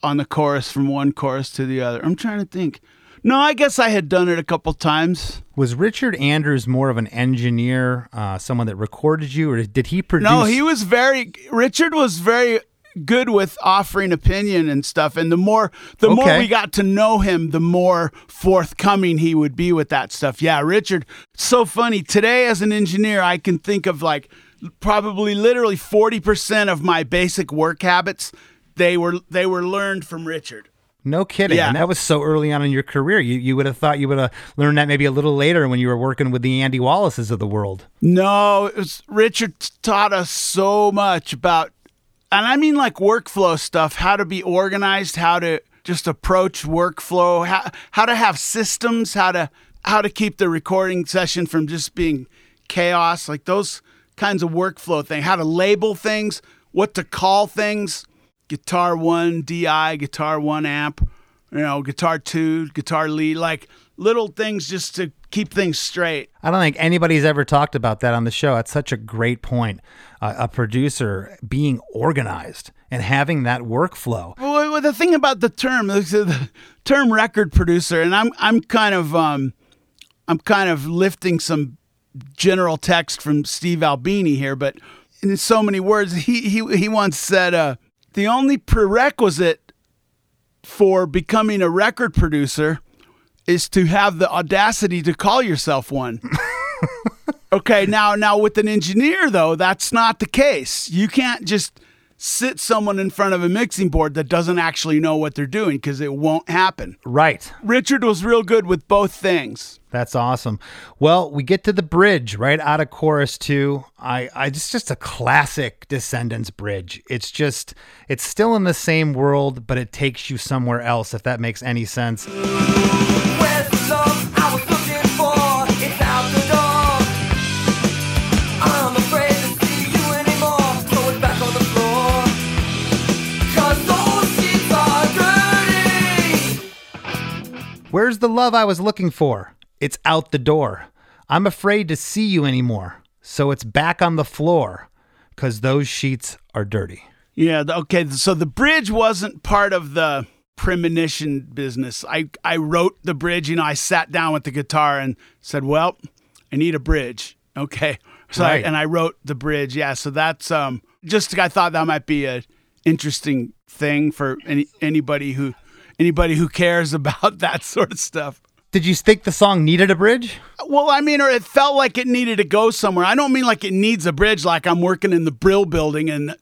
on the chorus from one chorus to the other. I'm trying to think. No, I guess I had done it a couple times. Was Richard Andrews more of an engineer, uh, someone that recorded you, or did he produce? No, he was very Richard was very good with offering opinion and stuff. And the more the more we got to know him, the more forthcoming he would be with that stuff. Yeah, Richard, so funny. Today as an engineer, I can think of like probably literally 40% of my basic work habits they were they were learned from Richard. No kidding. Yeah. And that was so early on in your career. You you would have thought you would have learned that maybe a little later when you were working with the Andy Wallaces of the world. No, it was Richard taught us so much about, and I mean like workflow stuff, how to be organized, how to just approach workflow, how, how to have systems, how to how to keep the recording session from just being chaos, like those kinds of workflow thing, how to label things, what to call things, guitar one DI, guitar one amp, you know, guitar two, guitar lead, like little things just to keep things straight. I don't think anybody's ever talked about that on the show. That's such a great point. Uh, a producer being organized and having that workflow. Well, the thing about the term, the, the term record producer, and I'm I'm kind of um, I'm kind of lifting some general text from Steve Albini here, but in so many words, he he he once said, uh, the only prerequisite for becoming a record producer is to have the audacity to call yourself one. Okay, now now with an engineer though, that's not the case. You can't just sit someone in front of a mixing board that doesn't actually know what they're doing because it won't happen. Right. Richard was real good with both things. That's awesome. Well, we get to the bridge right out of chorus two. I, I just just a classic Descendents bridge. It's just it's still in the same world, but it takes you somewhere else. If that makes any sense. Where's the love I was looking for? It's out the door. I'm afraid to see you anymore, so it's back on the floor, cause those sheets are dirty. Yeah, okay, so the bridge wasn't part of the premonition business. I I wrote the bridge, you know, I sat down with the guitar and said, "Well, I need a bridge." Okay. So I, Right. and I wrote the bridge. Yeah, so that's um just I thought that might be a interesting thing for any anybody who anybody who cares about that sort of stuff. Did you think the song needed a bridge? Well, I mean, or it felt like it needed to go somewhere. I don't mean like it needs a bridge, like I'm working in the Brill building and,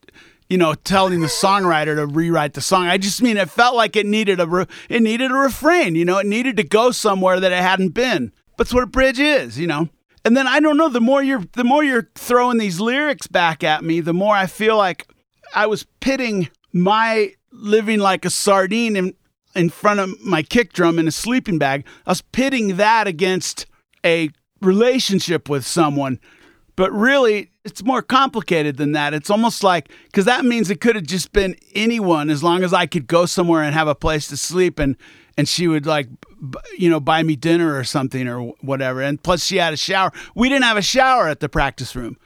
you know, telling the songwriter to rewrite the song. I just mean it felt like it needed a re- it needed a refrain. You know, it needed to go somewhere that it hadn't been. That's what a bridge is, you know. And then I don't know. The more you're the more you're throwing these lyrics back at me, the more I feel like I was pitting my living like a sardine in in front of my kick drum in a sleeping bag. I was pitting that against a relationship with someone. But really, it's more complicated than that. It's almost like because that means it could have just been anyone as long as I could go somewhere and have a place to sleep and and she would like b- you know buy me dinner or something or whatever. And plus she had a shower. We didn't have a shower at the practice room.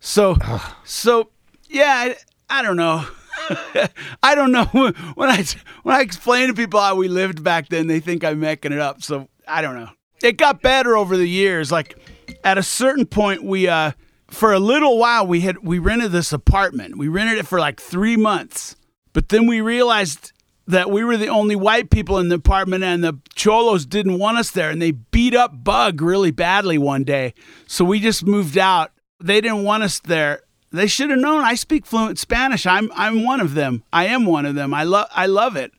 So so yeah, I, I don't know. I don't know when I when I explain to people how we lived back then, they think I'm making it up. So I don't know. It got better over the years. Like at a certain point, we uh for a little while we had we rented this apartment. We rented it for like three months, but then we realized that we were the only white people in the apartment and the cholos didn't want us there and they beat up bug really badly one day so we just moved out they didn't want us there they should have known. I speak fluent spanish. I'm i'm one of them. I am one of them. I love i love it.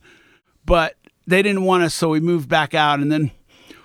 But they didn't want us so we moved back out. And then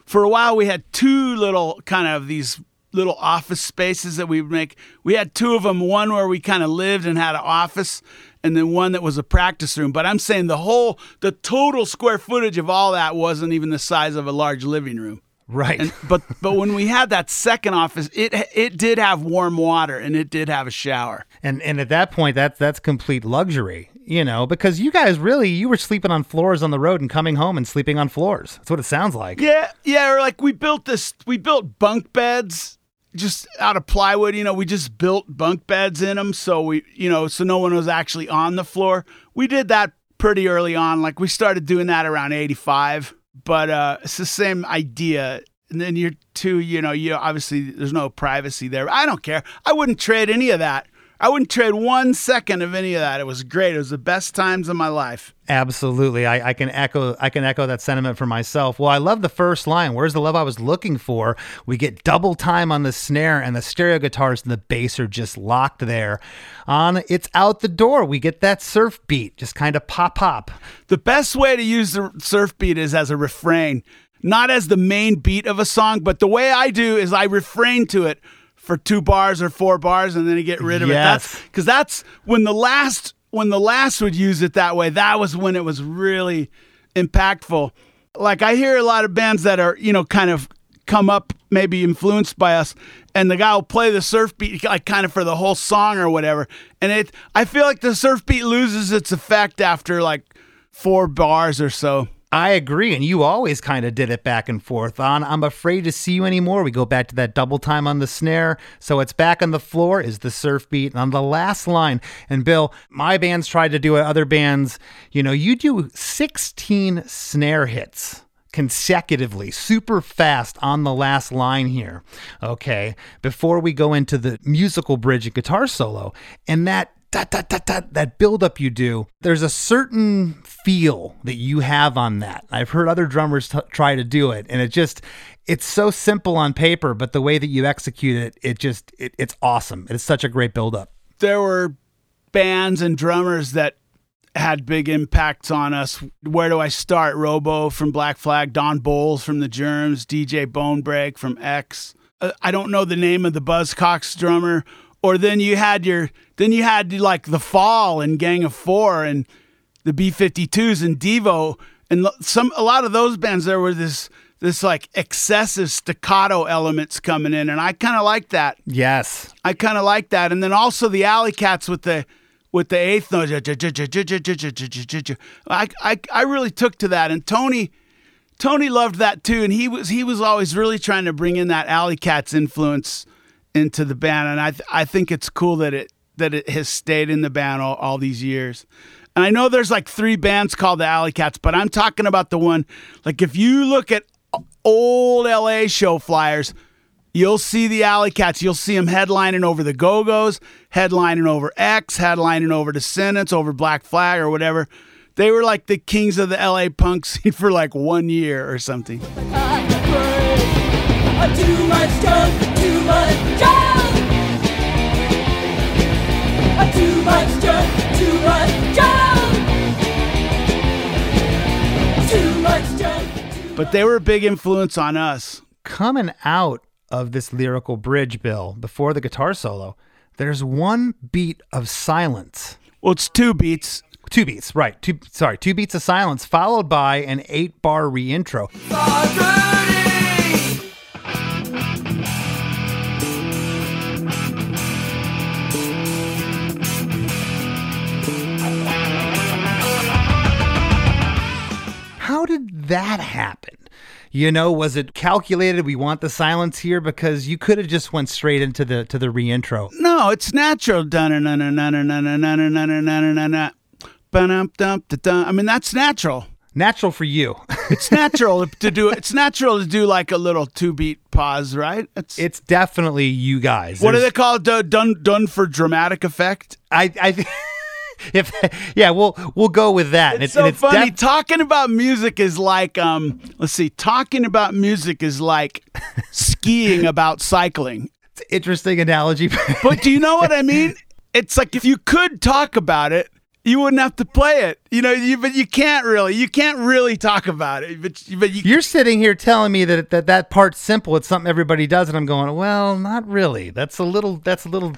for a while we had two little kind of these little office spaces that we would make. We had two of them one where we kind of lived and had an office and then one that was a practice room. But i'm saying the whole the total square footage of all that wasn't even the size of a large living room Right. and but but when we had that second office it it did have warm water and it did have a shower And and at that point, that's that's complete luxury, you know, because you guys really you were sleeping on floors on the road and coming home and sleeping on floors. That's what it sounds like. Yeah, yeah, or like we built this we built bunk beds just out of plywood, you know, we just built bunk beds in them so we, you know, so no one was actually on the floor. We did that pretty early on, like we started doing that around 85, but uh it's the same idea. And then you're too, you know, you obviously there's no privacy there. I don't care. I wouldn't trade any of that I wouldn't trade one second of any of that. It was great. It was the best times of my life. Absolutely. I, I can echo I can echo that sentiment for myself. Well, I love the first line. Where's the love I was looking for? We get double time on the snare and the stereo guitars and the bass are just locked there. On it's out the door. We get that surf beat, just kind of pop pop. The best way to use the surf beat is as a refrain, not as the main beat of a song, but the way I do is I refrain to it for two bars or four bars and then I get rid of it. Yes. That's because that's when the last when the last would use it that way, that was when it was really impactful. Like I hear a lot of bands that are, you know, kind of come up maybe influenced by us and the guy will play the surf beat like kind of for the whole song or whatever. And it I feel like the surf beat loses its effect after like four bars or so. I agree, and you always kind of did it back and forth. On I'm afraid to see you anymore. We go back to that double time on the snare, so it's back on the floor is the surf beat, on the last line. And Bill, my bands tried to do it. Other bands, you know, you do 16 snare hits consecutively, super fast on the last line here. Okay, before we go into the musical bridge and guitar solo, and that that that that that that build up you do there's a certain feel that you have on that i've heard other drummers t- try to do it and it just it's so simple on paper but the way that you execute it it just it, it's awesome it's such a great build up There were bands and drummers that had big impacts on us. Where do I start? Robo from Black Flag, Don Bolles from the Germs, DJ Bonebrake from X. Uh, don't know the name of the Buzzcocks drummer. Or then you had your then you had like the Fall and Gang of Four and the B52s and Devo and some a lot of those bands there were this this like excessive staccato elements coming in and I kind of like that. yes I kind of like that. And then also the Alley Cats with the with the eighth note. I, I I really took to that. And Tony Tony loved that too. And he was he was always really trying to bring in that Alley Cats influence into the band. And I th- I think it's cool that it that it has stayed in the band all, all these years. And I know there's like three bands called the Alley Cats, but I'm talking about the one like if you look at old LA show flyers, You'll see the Alley Cats. You'll see them headlining over the Go Go's, headlining over X, headlining over Descendents, over Black Flag or whatever. They were like the kings of the LA punk scene for like one year or something. Too much drunk, too much drunk. Too much drunk. But they were a big influence on us. coming out of this lyrical bridge bill before the guitar solo there's one beat of silence Well, it's two beats. two beats right two sorry two beats of silence followed by an eight bar reintro How that happen? You know, was it calculated? We want the silence here because you could have just went straight into the to the reintro. No, it's natural. I mean, that's natural. Natural for you. it's natural to do. It's natural to do like a little two beat pause, right? It's it's definitely you guys. What There's, do they call it? Done done for dramatic effect. I I. if yeah, we'll we'll go with that. And It's so and it's funny. def- talking about music is like um. Let's see. Talking about music is like skiing about cycling. it's an interesting analogy. But do you know what I mean? It's like if you could talk about it, you wouldn't have to play it. You know, you, but you can't really. You can't really talk about it. But but you. You're sitting here telling me that, that that part's simple. It's something everybody does, and I'm going, well, not really. That's a little that's a little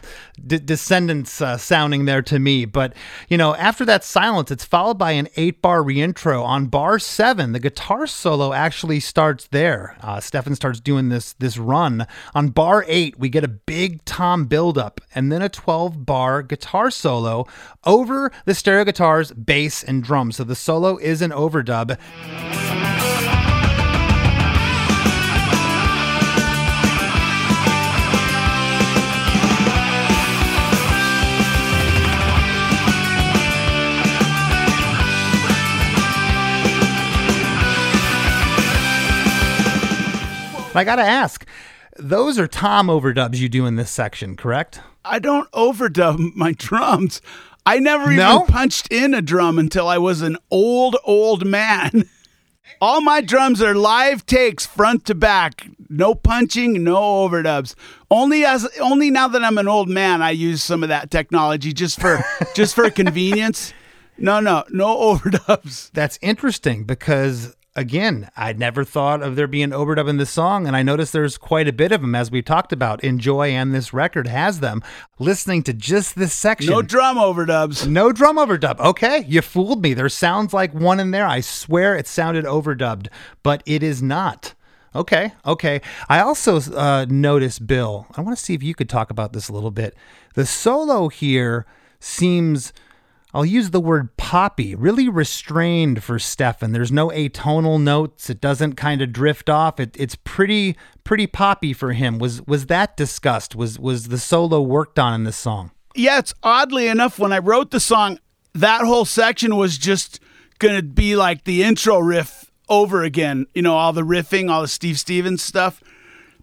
descendents uh, sounding there to me. But you know, after that silence, it's followed by an eight bar reintro. On bar seven, the guitar solo actually starts there. Uh, Stefan starts doing this this run. On bar eight, we get a big tom buildup, and then a 12 bar guitar solo over the stereo guitars, bass, and drums. So the solo is an overdub. I got to ask, those are tom overdubs you do in this section, correct? I don't overdub my drums. I never even No? punched in a drum until I was an old, old man. All my drums are live takes front to back. No punching, no overdubs. Only as only now that I'm an old man I use some of that technology just for just for convenience. No, no, no overdubs. That's interesting because again, I'd never thought of there being overdub in this song, and I noticed there's quite a bit of them as we talked about. Enjoy and this record has them. Listening to just this section, No drum overdubs. no drum overdub. Okay, you fooled me. There sounds like one in there. I swear it sounded overdubbed, but it is not. Okay, okay. I also uh, noticed, Bill, I want to see if you could talk about this a little bit. The solo here seems, I'll use the word poppy, really restrained for Stefan. There's no atonal notes. It doesn't kind of drift off. It, it's pretty, pretty poppy for him. Was was that discussed? Was was the solo worked on in this song? Yeah, it's oddly enough when I wrote the song, that whole section was just gonna be like the intro riff over again. You know, all the riffing, all the Steve Stevens stuff.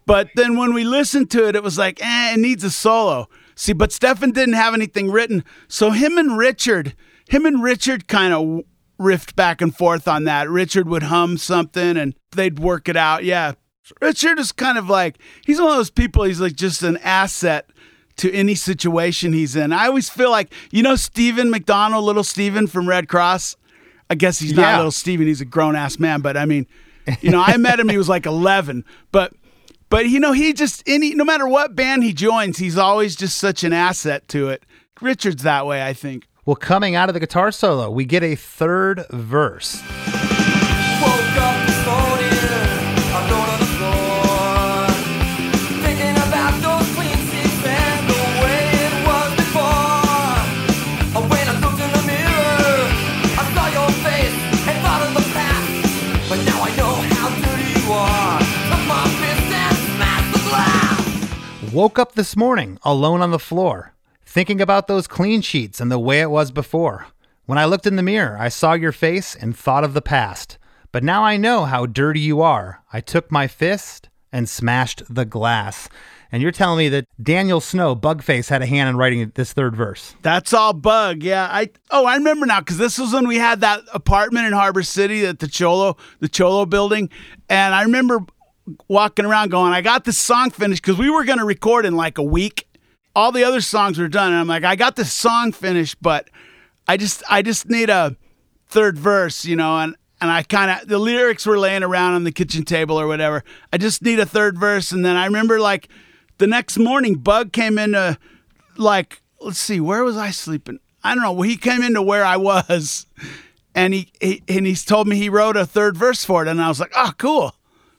But then when we listened to it, it was like, eh, it needs a solo. See, but Stefan didn't have anything written, so him and Richard, him and Richard kind of riffed back and forth on that. Richard would hum something and they'd work it out. Yeah, Richard is kind of like he's one of those people. He's like just an asset to any situation he's in. I always feel like you know Steven McDonald, little Stephen from Redd Kross. I guess he's not Yeah. little Stephen, He's a grown ass man. But I mean, you know, I met him. He was like 11. But but you know, he just any no matter what band he joins, he's always just such an asset to it. Richard's that way, I think. Well, coming out of the guitar solo, we get a third verse. Woke up Woke up this morning alone on the floor, thinking about those clean sheets and the way it was before. When I looked in the mirror, I saw your face and thought of the past. But now I know how dirty you are. I took my fist and smashed the glass. And you're telling me that Daniel Snow, Bugface, had a hand in writing this third verse. That's all bug. Yeah. I oh, I remember now because this was when we had that apartment in Harbor City at the Cholo, the Cholo building, and I remember walking around going, I got this song finished because we were going to record in like a week. All the other songs were done, and I'm like, I got this song finished, but I just I just need a third verse, you know, and and I kind of the lyrics were laying around on the kitchen table or whatever. I just need a third verse, and then I remember like the next morning, Bug came into like let's see, where was I sleeping? I don't know. Well, he came into where I was, and he, he and he's told me he wrote a third verse for it, and I was like, oh, cool,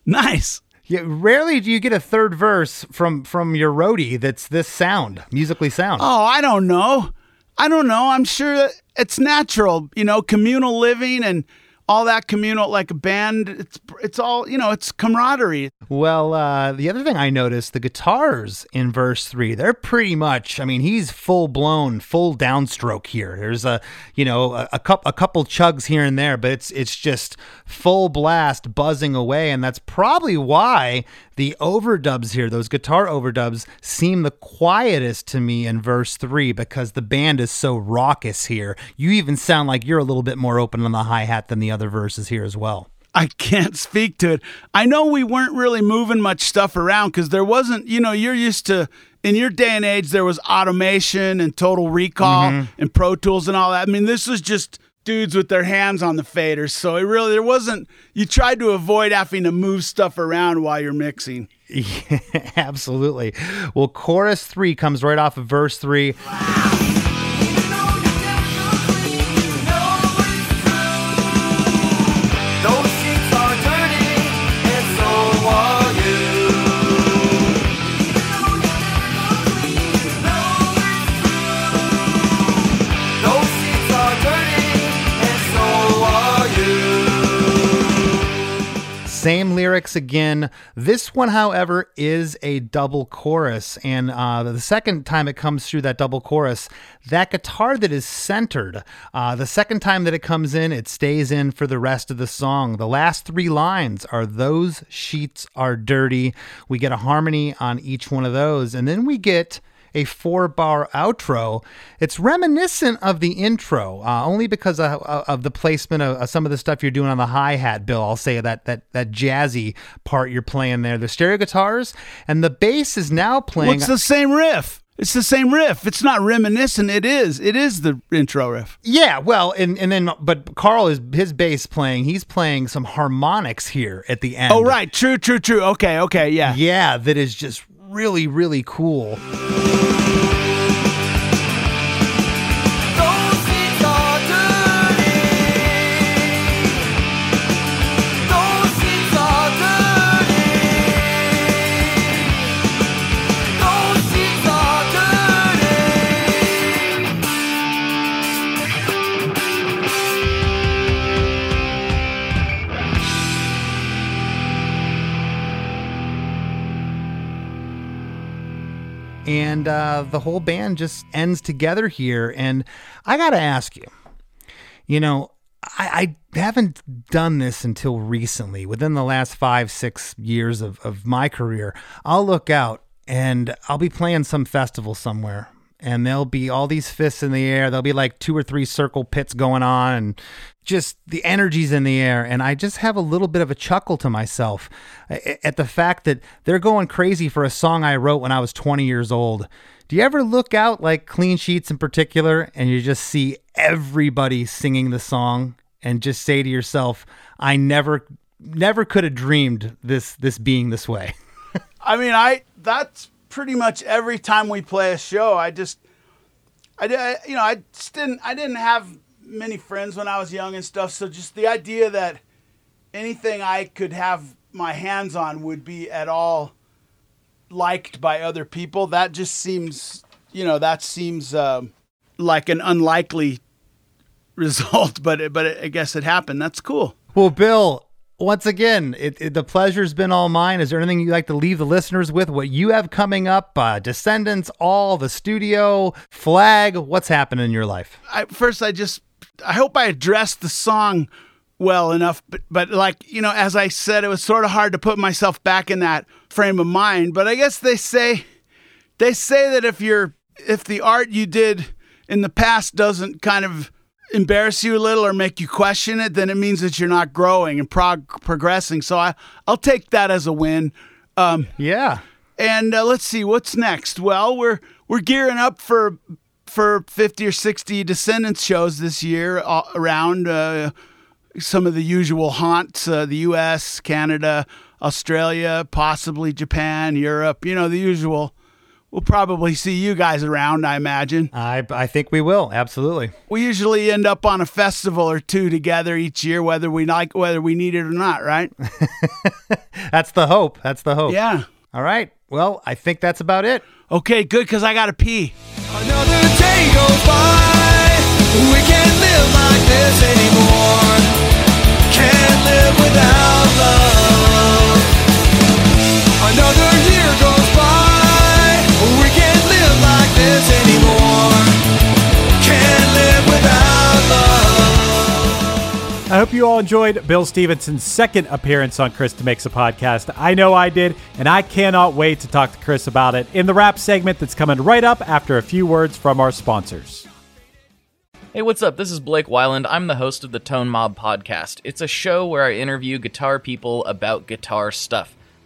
nice. Yeah, rarely do you get a third verse from from your roadie that's this sound, musically sound. Oh, I don't know. I don't know. I'm sure it's natural, you know, communal living and all that communal like a band. It's it's all you know. It's camaraderie. Well, uh, the other thing I noticed, the guitars in verse three, they're pretty much. I mean, he's full blown, full downstroke here. There's a, you know, a, a couple, a couple chugs here and there, but it's it's just full blast buzzing away, and that's probably why the overdubs here, those guitar overdubs, seem the quietest to me in verse three because the band is so raucous here. You even sound like you're a little bit more open on the hi hat than the other verses here as well. I can't speak to it. I know we weren't really moving much stuff around because there wasn't, you know, you're used to, in your day and age, there was automation and total recall mm-hmm. and Pro Tools and all that. I mean, this was just dudes with their hands on the faders. So it really, there wasn't, you tried to avoid having to move stuff around while you're mixing. Yeah, absolutely. Well, chorus three comes right off of verse three. Those Same lyrics again. This one, however, is a double chorus. And uh, the second time it comes through that double chorus, that guitar that is centered, uh, the second time that it comes in, it stays in for the rest of the song. The last three lines are Those sheets are dirty. We get a harmony on each one of those. And then we get a four bar outro. It's reminiscent of the intro, uh, only because of, of the placement of, of some of the stuff you're doing on the hi hat, Bill. I'll say that, that, that jazzy part you're playing there. The stereo guitars and the bass is now playing. What's the same riff? It's the same riff. It's not reminiscent. It is. It is the intro riff. Yeah, well, and and then but Karl is his bass playing. He's playing some harmonics here at the end. Oh, right. True, true, true. Okay, okay, yeah. Yeah, that is just really really cool. And uh, the whole band just ends together here. And I got to ask you, you know, I, I haven't done this until recently. Within the last five, six years of, of my career, I'll look out and I'll be playing some festival somewhere. And there'll be all these fists in the air. There'll be like two or three circle pits going on, and just the energy's in the air. And I just have a little bit of a chuckle to myself at the fact that they're going crazy for a song I wrote when I was 20 years old. Do you ever look out like clean sheets in particular and you just see everybody singing the song and just say to yourself, I never never could have dreamed this this being this way. I mean, I that's pretty much every time we play a show. I just, I, you know, I just didn't, I didn't have many friends when I was young and stuff. So just the idea that anything I could have my hands on would be at all liked by other people, that just seems, you know, that seems um, like an unlikely result. But but I guess it happened. That's cool. Well, Bill, once again, it, it- the pleasure's been all mine. Is there anything you'd like to leave the listeners with? What you have coming up? Uh, Descendents, all the studio, flag. What's happening in your life? I, first I just I hope I addressed the song well enough but but like you know as I said it was sort of hard to put myself back in that frame of mind but I guess they say they say that if you're if the art you did in the past doesn't kind of embarrass you a little or make you question it then it means that you're not growing and prog- progressing so I I'll take that as a win um Yeah. and uh, let's see what's next. Well, we're we're gearing up for for 50 or 60 Descendents shows this year uh, around uh, some of the usual haunts: uh, the U.S., Canada, Australia, possibly Japan, Europe. You know the usual. We'll probably see you guys around, I imagine. I, I think we will. Absolutely. We usually end up on a festival or two together each year, whether we like whether we need it or not, right? That's the hope. That's the hope. Yeah. All right. Well, I think that's about it. Okay, good, because I got to pee. Another day goes by. We can't live like this anymore. Can't live without love. Another year goes I hope you all enjoyed Bill Stevenson's second appearance on Chris DeMakes a Podcast. I know I did, and I cannot wait to talk to Chris about it in the rap segment that's coming right up after a few words from our sponsors. Hey, what's up? This is Blake Wyland. I'm the host of the Tone Mob Podcast. It's a show where I interview guitar people about guitar stuff.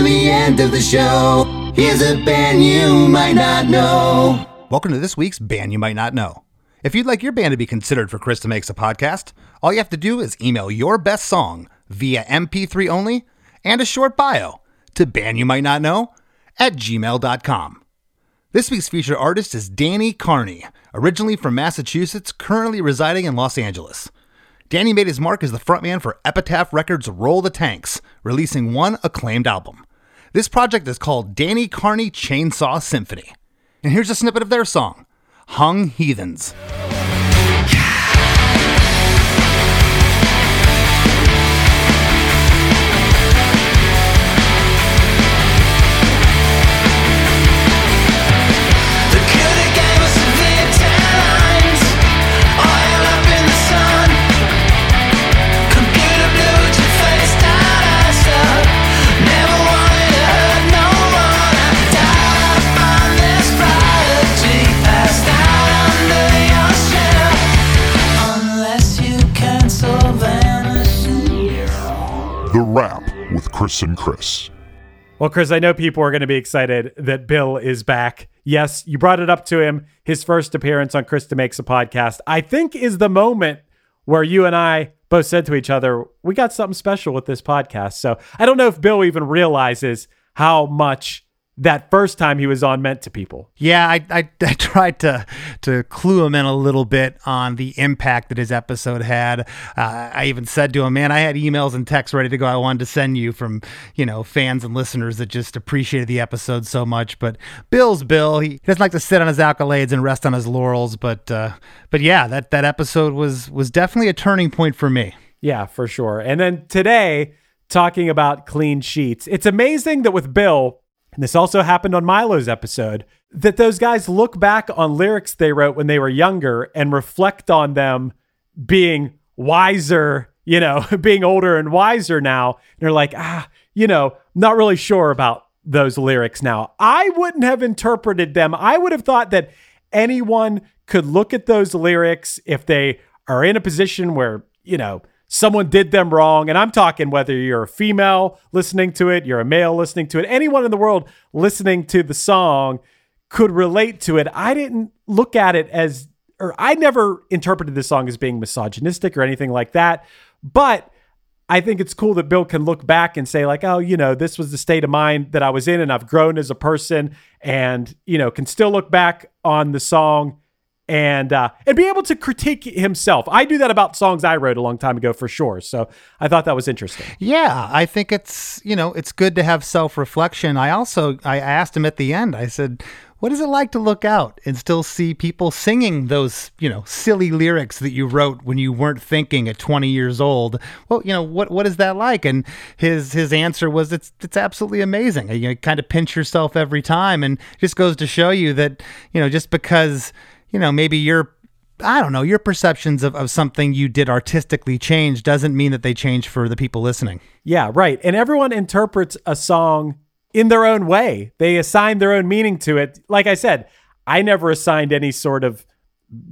The end of the show, here's a band you might not know. Welcome to this week's Band You Might Not Know. If you'd like your band to be considered for Chris DeMakes a Podcast, all you have to do is email your best song via MP3 only and a short bio to band you might not know at gmail.com. This week's featured artist is Danny Carney, originally from Massachusetts, currently residing in Los Angeles. Danny made his mark as the frontman for Epitaph Records' Roll the Tanks, releasing one acclaimed album. This project is called Danny Carney Chainsaw Symphony. And here's a snippet of their song, Hung Heathens. The Rap with Chris and Chris. Well, Chris, I know people are going to be excited that Bill is back. Yes, you brought it up to him. His first appearance on Chris DeMakes a Podcast, I think, is the moment where you and I both said to each other, we got something special with this podcast. So I don't know if Bill even realizes how much that first time he was on meant to people. Yeah, I, I, I tried to to clue him in a little bit on the impact that his episode had. Uh, I even said to him, "Man, I had emails and texts ready to go. I wanted to send you from you know fans and listeners that just appreciated the episode so much." But Bill's Bill. He, he doesn't like to sit on his accolades and rest on his laurels. But uh, but yeah, that that episode was was definitely a turning point for me. Yeah, for sure. And then today, talking about clean sheets, it's amazing that with Bill and this also happened on Milo's episode, that those guys look back on lyrics they wrote when they were younger and reflect on them being wiser, you know, being older and wiser now. And they're like, ah, you know, not really sure about those lyrics now. I wouldn't have interpreted them. I would have thought that anyone could look at those lyrics if they are in a position where, you know, someone did them wrong. And I'm talking whether you're a female listening to it, you're a male listening to it, anyone in the world listening to the song could relate to it. I didn't look at it as, or I never interpreted this song as being misogynistic or anything like that. But I think it's cool that Bill can look back and say, like, oh, you know, this was the state of mind that I was in and I've grown as a person and, you know, can still look back on the song and uh, and be able to critique himself. I do that about songs I wrote a long time ago for sure. So I thought that was interesting. Yeah, I think it's you know it's good to have self reflection. I also I asked him at the end. I said, "What is it like to look out and still see people singing those you know silly lyrics that you wrote when you weren't thinking at 20 years old?" Well, you know what what is that like? And his his answer was, "It's it's absolutely amazing. You kind of pinch yourself every time, and just goes to show you that you know just because." You know, maybe your I don't know, your perceptions of, of something you did artistically change doesn't mean that they change for the people listening. Yeah, right. And everyone interprets a song in their own way. They assign their own meaning to it. Like I said, I never assigned any sort of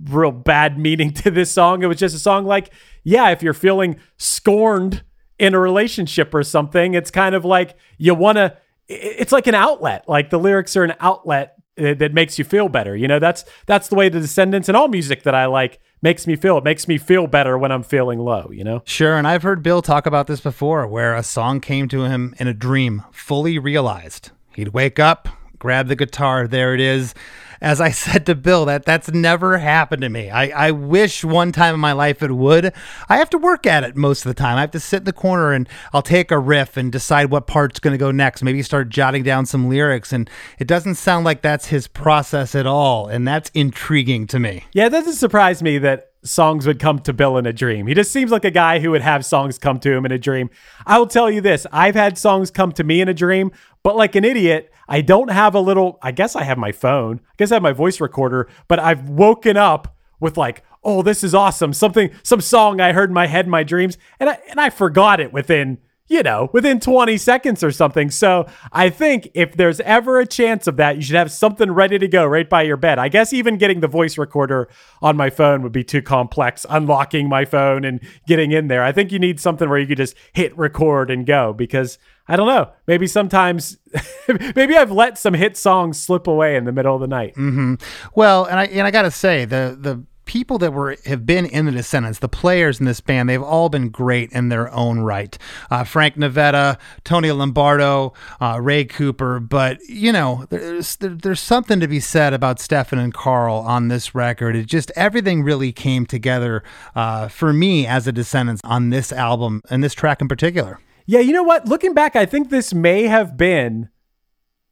real bad meaning to this song. It was just a song like, yeah, if you're feeling scorned in a relationship or something, it's kind of like you want to, it's like an outlet. Like the lyrics are an outlet that makes you feel better. You know, that's that's the way the Descendents and all music that I like makes me feel. It makes me feel better when I'm feeling low, you know? Sure, and I've heard Bill talk about this before where a song came to him in a dream, fully realized. He'd wake up, grab the guitar, there it is. As I said to Bill, that that's never happened to me. I, I wish one time in my life it would. I have to work at it most of the time. I have to sit in the corner and I'll take a riff and decide what part's going to go next. Maybe start jotting down some lyrics. And it doesn't sound like that's his process at all. And that's intriguing to me. Yeah, it doesn't surprise me that songs would come to Bill in a dream. He just seems like a guy who would have songs come to him in a dream. I will tell you this I've had songs come to me in a dream, but like an idiot, I don't have a little, I guess I have my phone, I guess I have my voice recorder, but I've woken up with like, oh, this is awesome. Something, some song I heard in my head in my dreams, and I, and I forgot it within you know, within 20 seconds or something. So I think if there's ever a chance of that, you should have something ready to go right by your bed. I guess even getting the voice recorder on my phone would be too complex, unlocking my phone and getting in there. I think you need something where you could just hit record and go because I don't know. Maybe sometimes, maybe I've let some hit songs slip away in the middle of the night. Mm-hmm. Well, and I and I gotta say the the people that were have been in the Descendents, the players in this band, they've all been great in their own right. Uh, Frank Navetta, Tony Lombardo, uh, Ray Cooper, but you know, there's there, there's something to be said about Stefan and Karl on this record. It just everything really came together uh, for me as a Descendents on this album and this track in particular. Yeah, you know what? Looking back, I think this may have been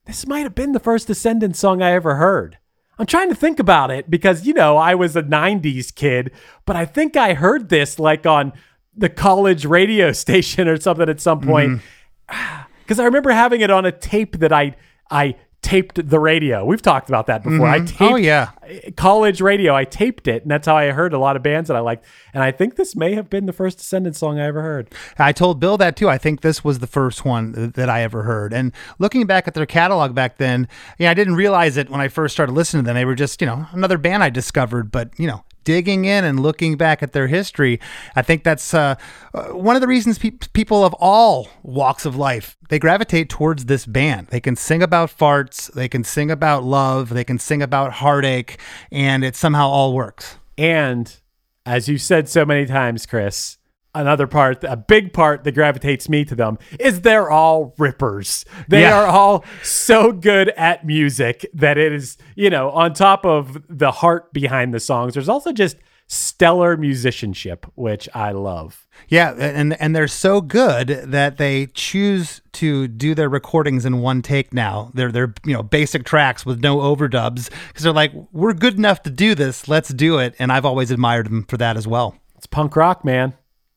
this might have been the first Descendents song I ever heard. I'm trying to think about it because, you know, I was a 90s kid, but I think I heard this like on the college radio station or something at some point. Mm-hmm. Because I remember having it on a tape that I I taped the radio. We've talked about that before. I Mhm. taped Oh, yeah. college radio. I taped it, and that's how I heard a lot of bands that I liked. And I think this may have been the first Descendents song I ever heard. I told Bill that too. I think this was the first one that I ever heard. And looking back at their catalog back then, yeah, I didn't realize it when I first started listening to them. They were just, you know, another band I discovered. But you know, digging in and looking back at their history, I think that's uh, uh, one of the reasons pe- people of all walks of life they gravitate towards this band. They can sing about farts, they can sing about love, they can sing about heartache, and it somehow all works. And as you said so many times, Chris, another part, a big part that gravitates me to them is they're all rippers. They Yeah. are all so good at music that it is, you know, on top of the heart behind the songs, there's also just stellar musicianship, which I love. Yeah, and and they're so good that they choose to do their recordings in one take now. They're they're you know basic tracks with no overdubs because they're like we're good enough to do this. Let's do it. And I've always admired them for that as well. It's punk rock, man.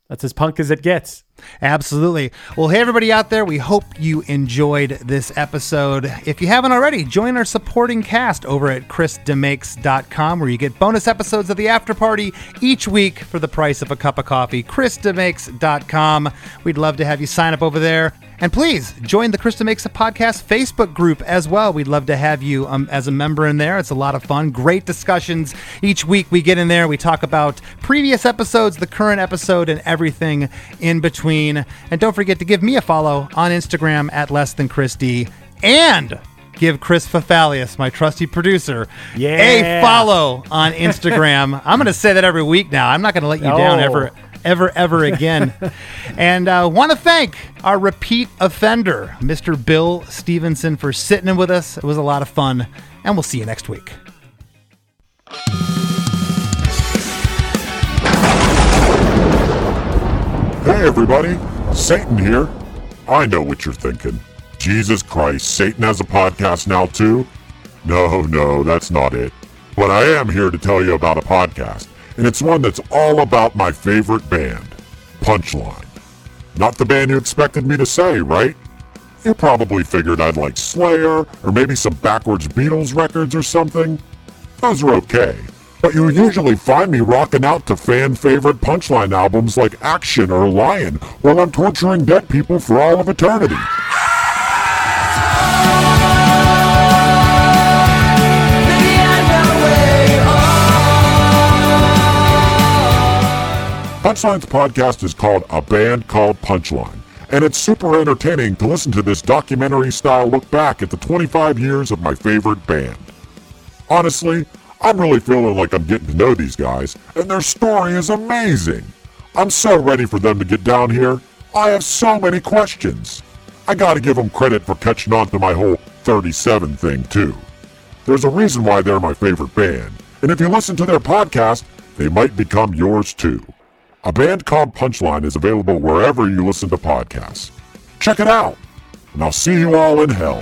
That's as punk as it gets. Absolutely. Well, hey, everybody out there, we hope you enjoyed this episode. If you haven't already, join our supporting cast over at chrisdemakes.com where you get bonus episodes of the after party each week for the price of a cup of coffee. chrisdemakes.com. We'd love to have you sign up over there. And please join the Chris DeMakes a Podcast Facebook group as well. We'd love to have you um, as a member in there. It's a lot of fun. Great discussions each week. We get in there, we talk about previous episodes, the current episode, and everything in between. And don't forget to give me a follow on Instagram at less than Chris D. And give Chris Fafalius, my trusty producer, a follow on Instagram. I'm going to say that every week now. I'm not going to let you down ever ever, ever again. and uh, want to thank our repeat offender, Mr. Bill Stevenson, for sitting in with us. It was a lot of fun, and we'll see you next week. Hey everybody, Satan here. I know what you're thinking. Jesus Christ, Satan has a podcast now too? No, no, that's not it. But I am here to tell you about a podcast, and it's one that's all about my favorite band, Punchline. Not the band you expected me to say, right? You probably figured I'd like Slayer, or maybe some backwards Beatles records or something. Those are okay. But you usually find me rocking out to fan favorite punchline albums like Action or Lion while I'm torturing dead people for all of eternity. Punchline's podcast is called A Band Called Punchline, and it's super entertaining to listen to this documentary style look back at the 25 years of my favorite band. Honestly, I'm really feeling like I'm getting to know these guys, and their story is amazing. I'm so ready for them to get down here. I have so many questions. I gotta give them credit for catching on to my whole 37 thing, too. There's a reason why they're my favorite band, and if you listen to their podcast, they might become yours too. A band called Punchline is available wherever you listen to podcasts. Check it out, and I'll see you all in hell.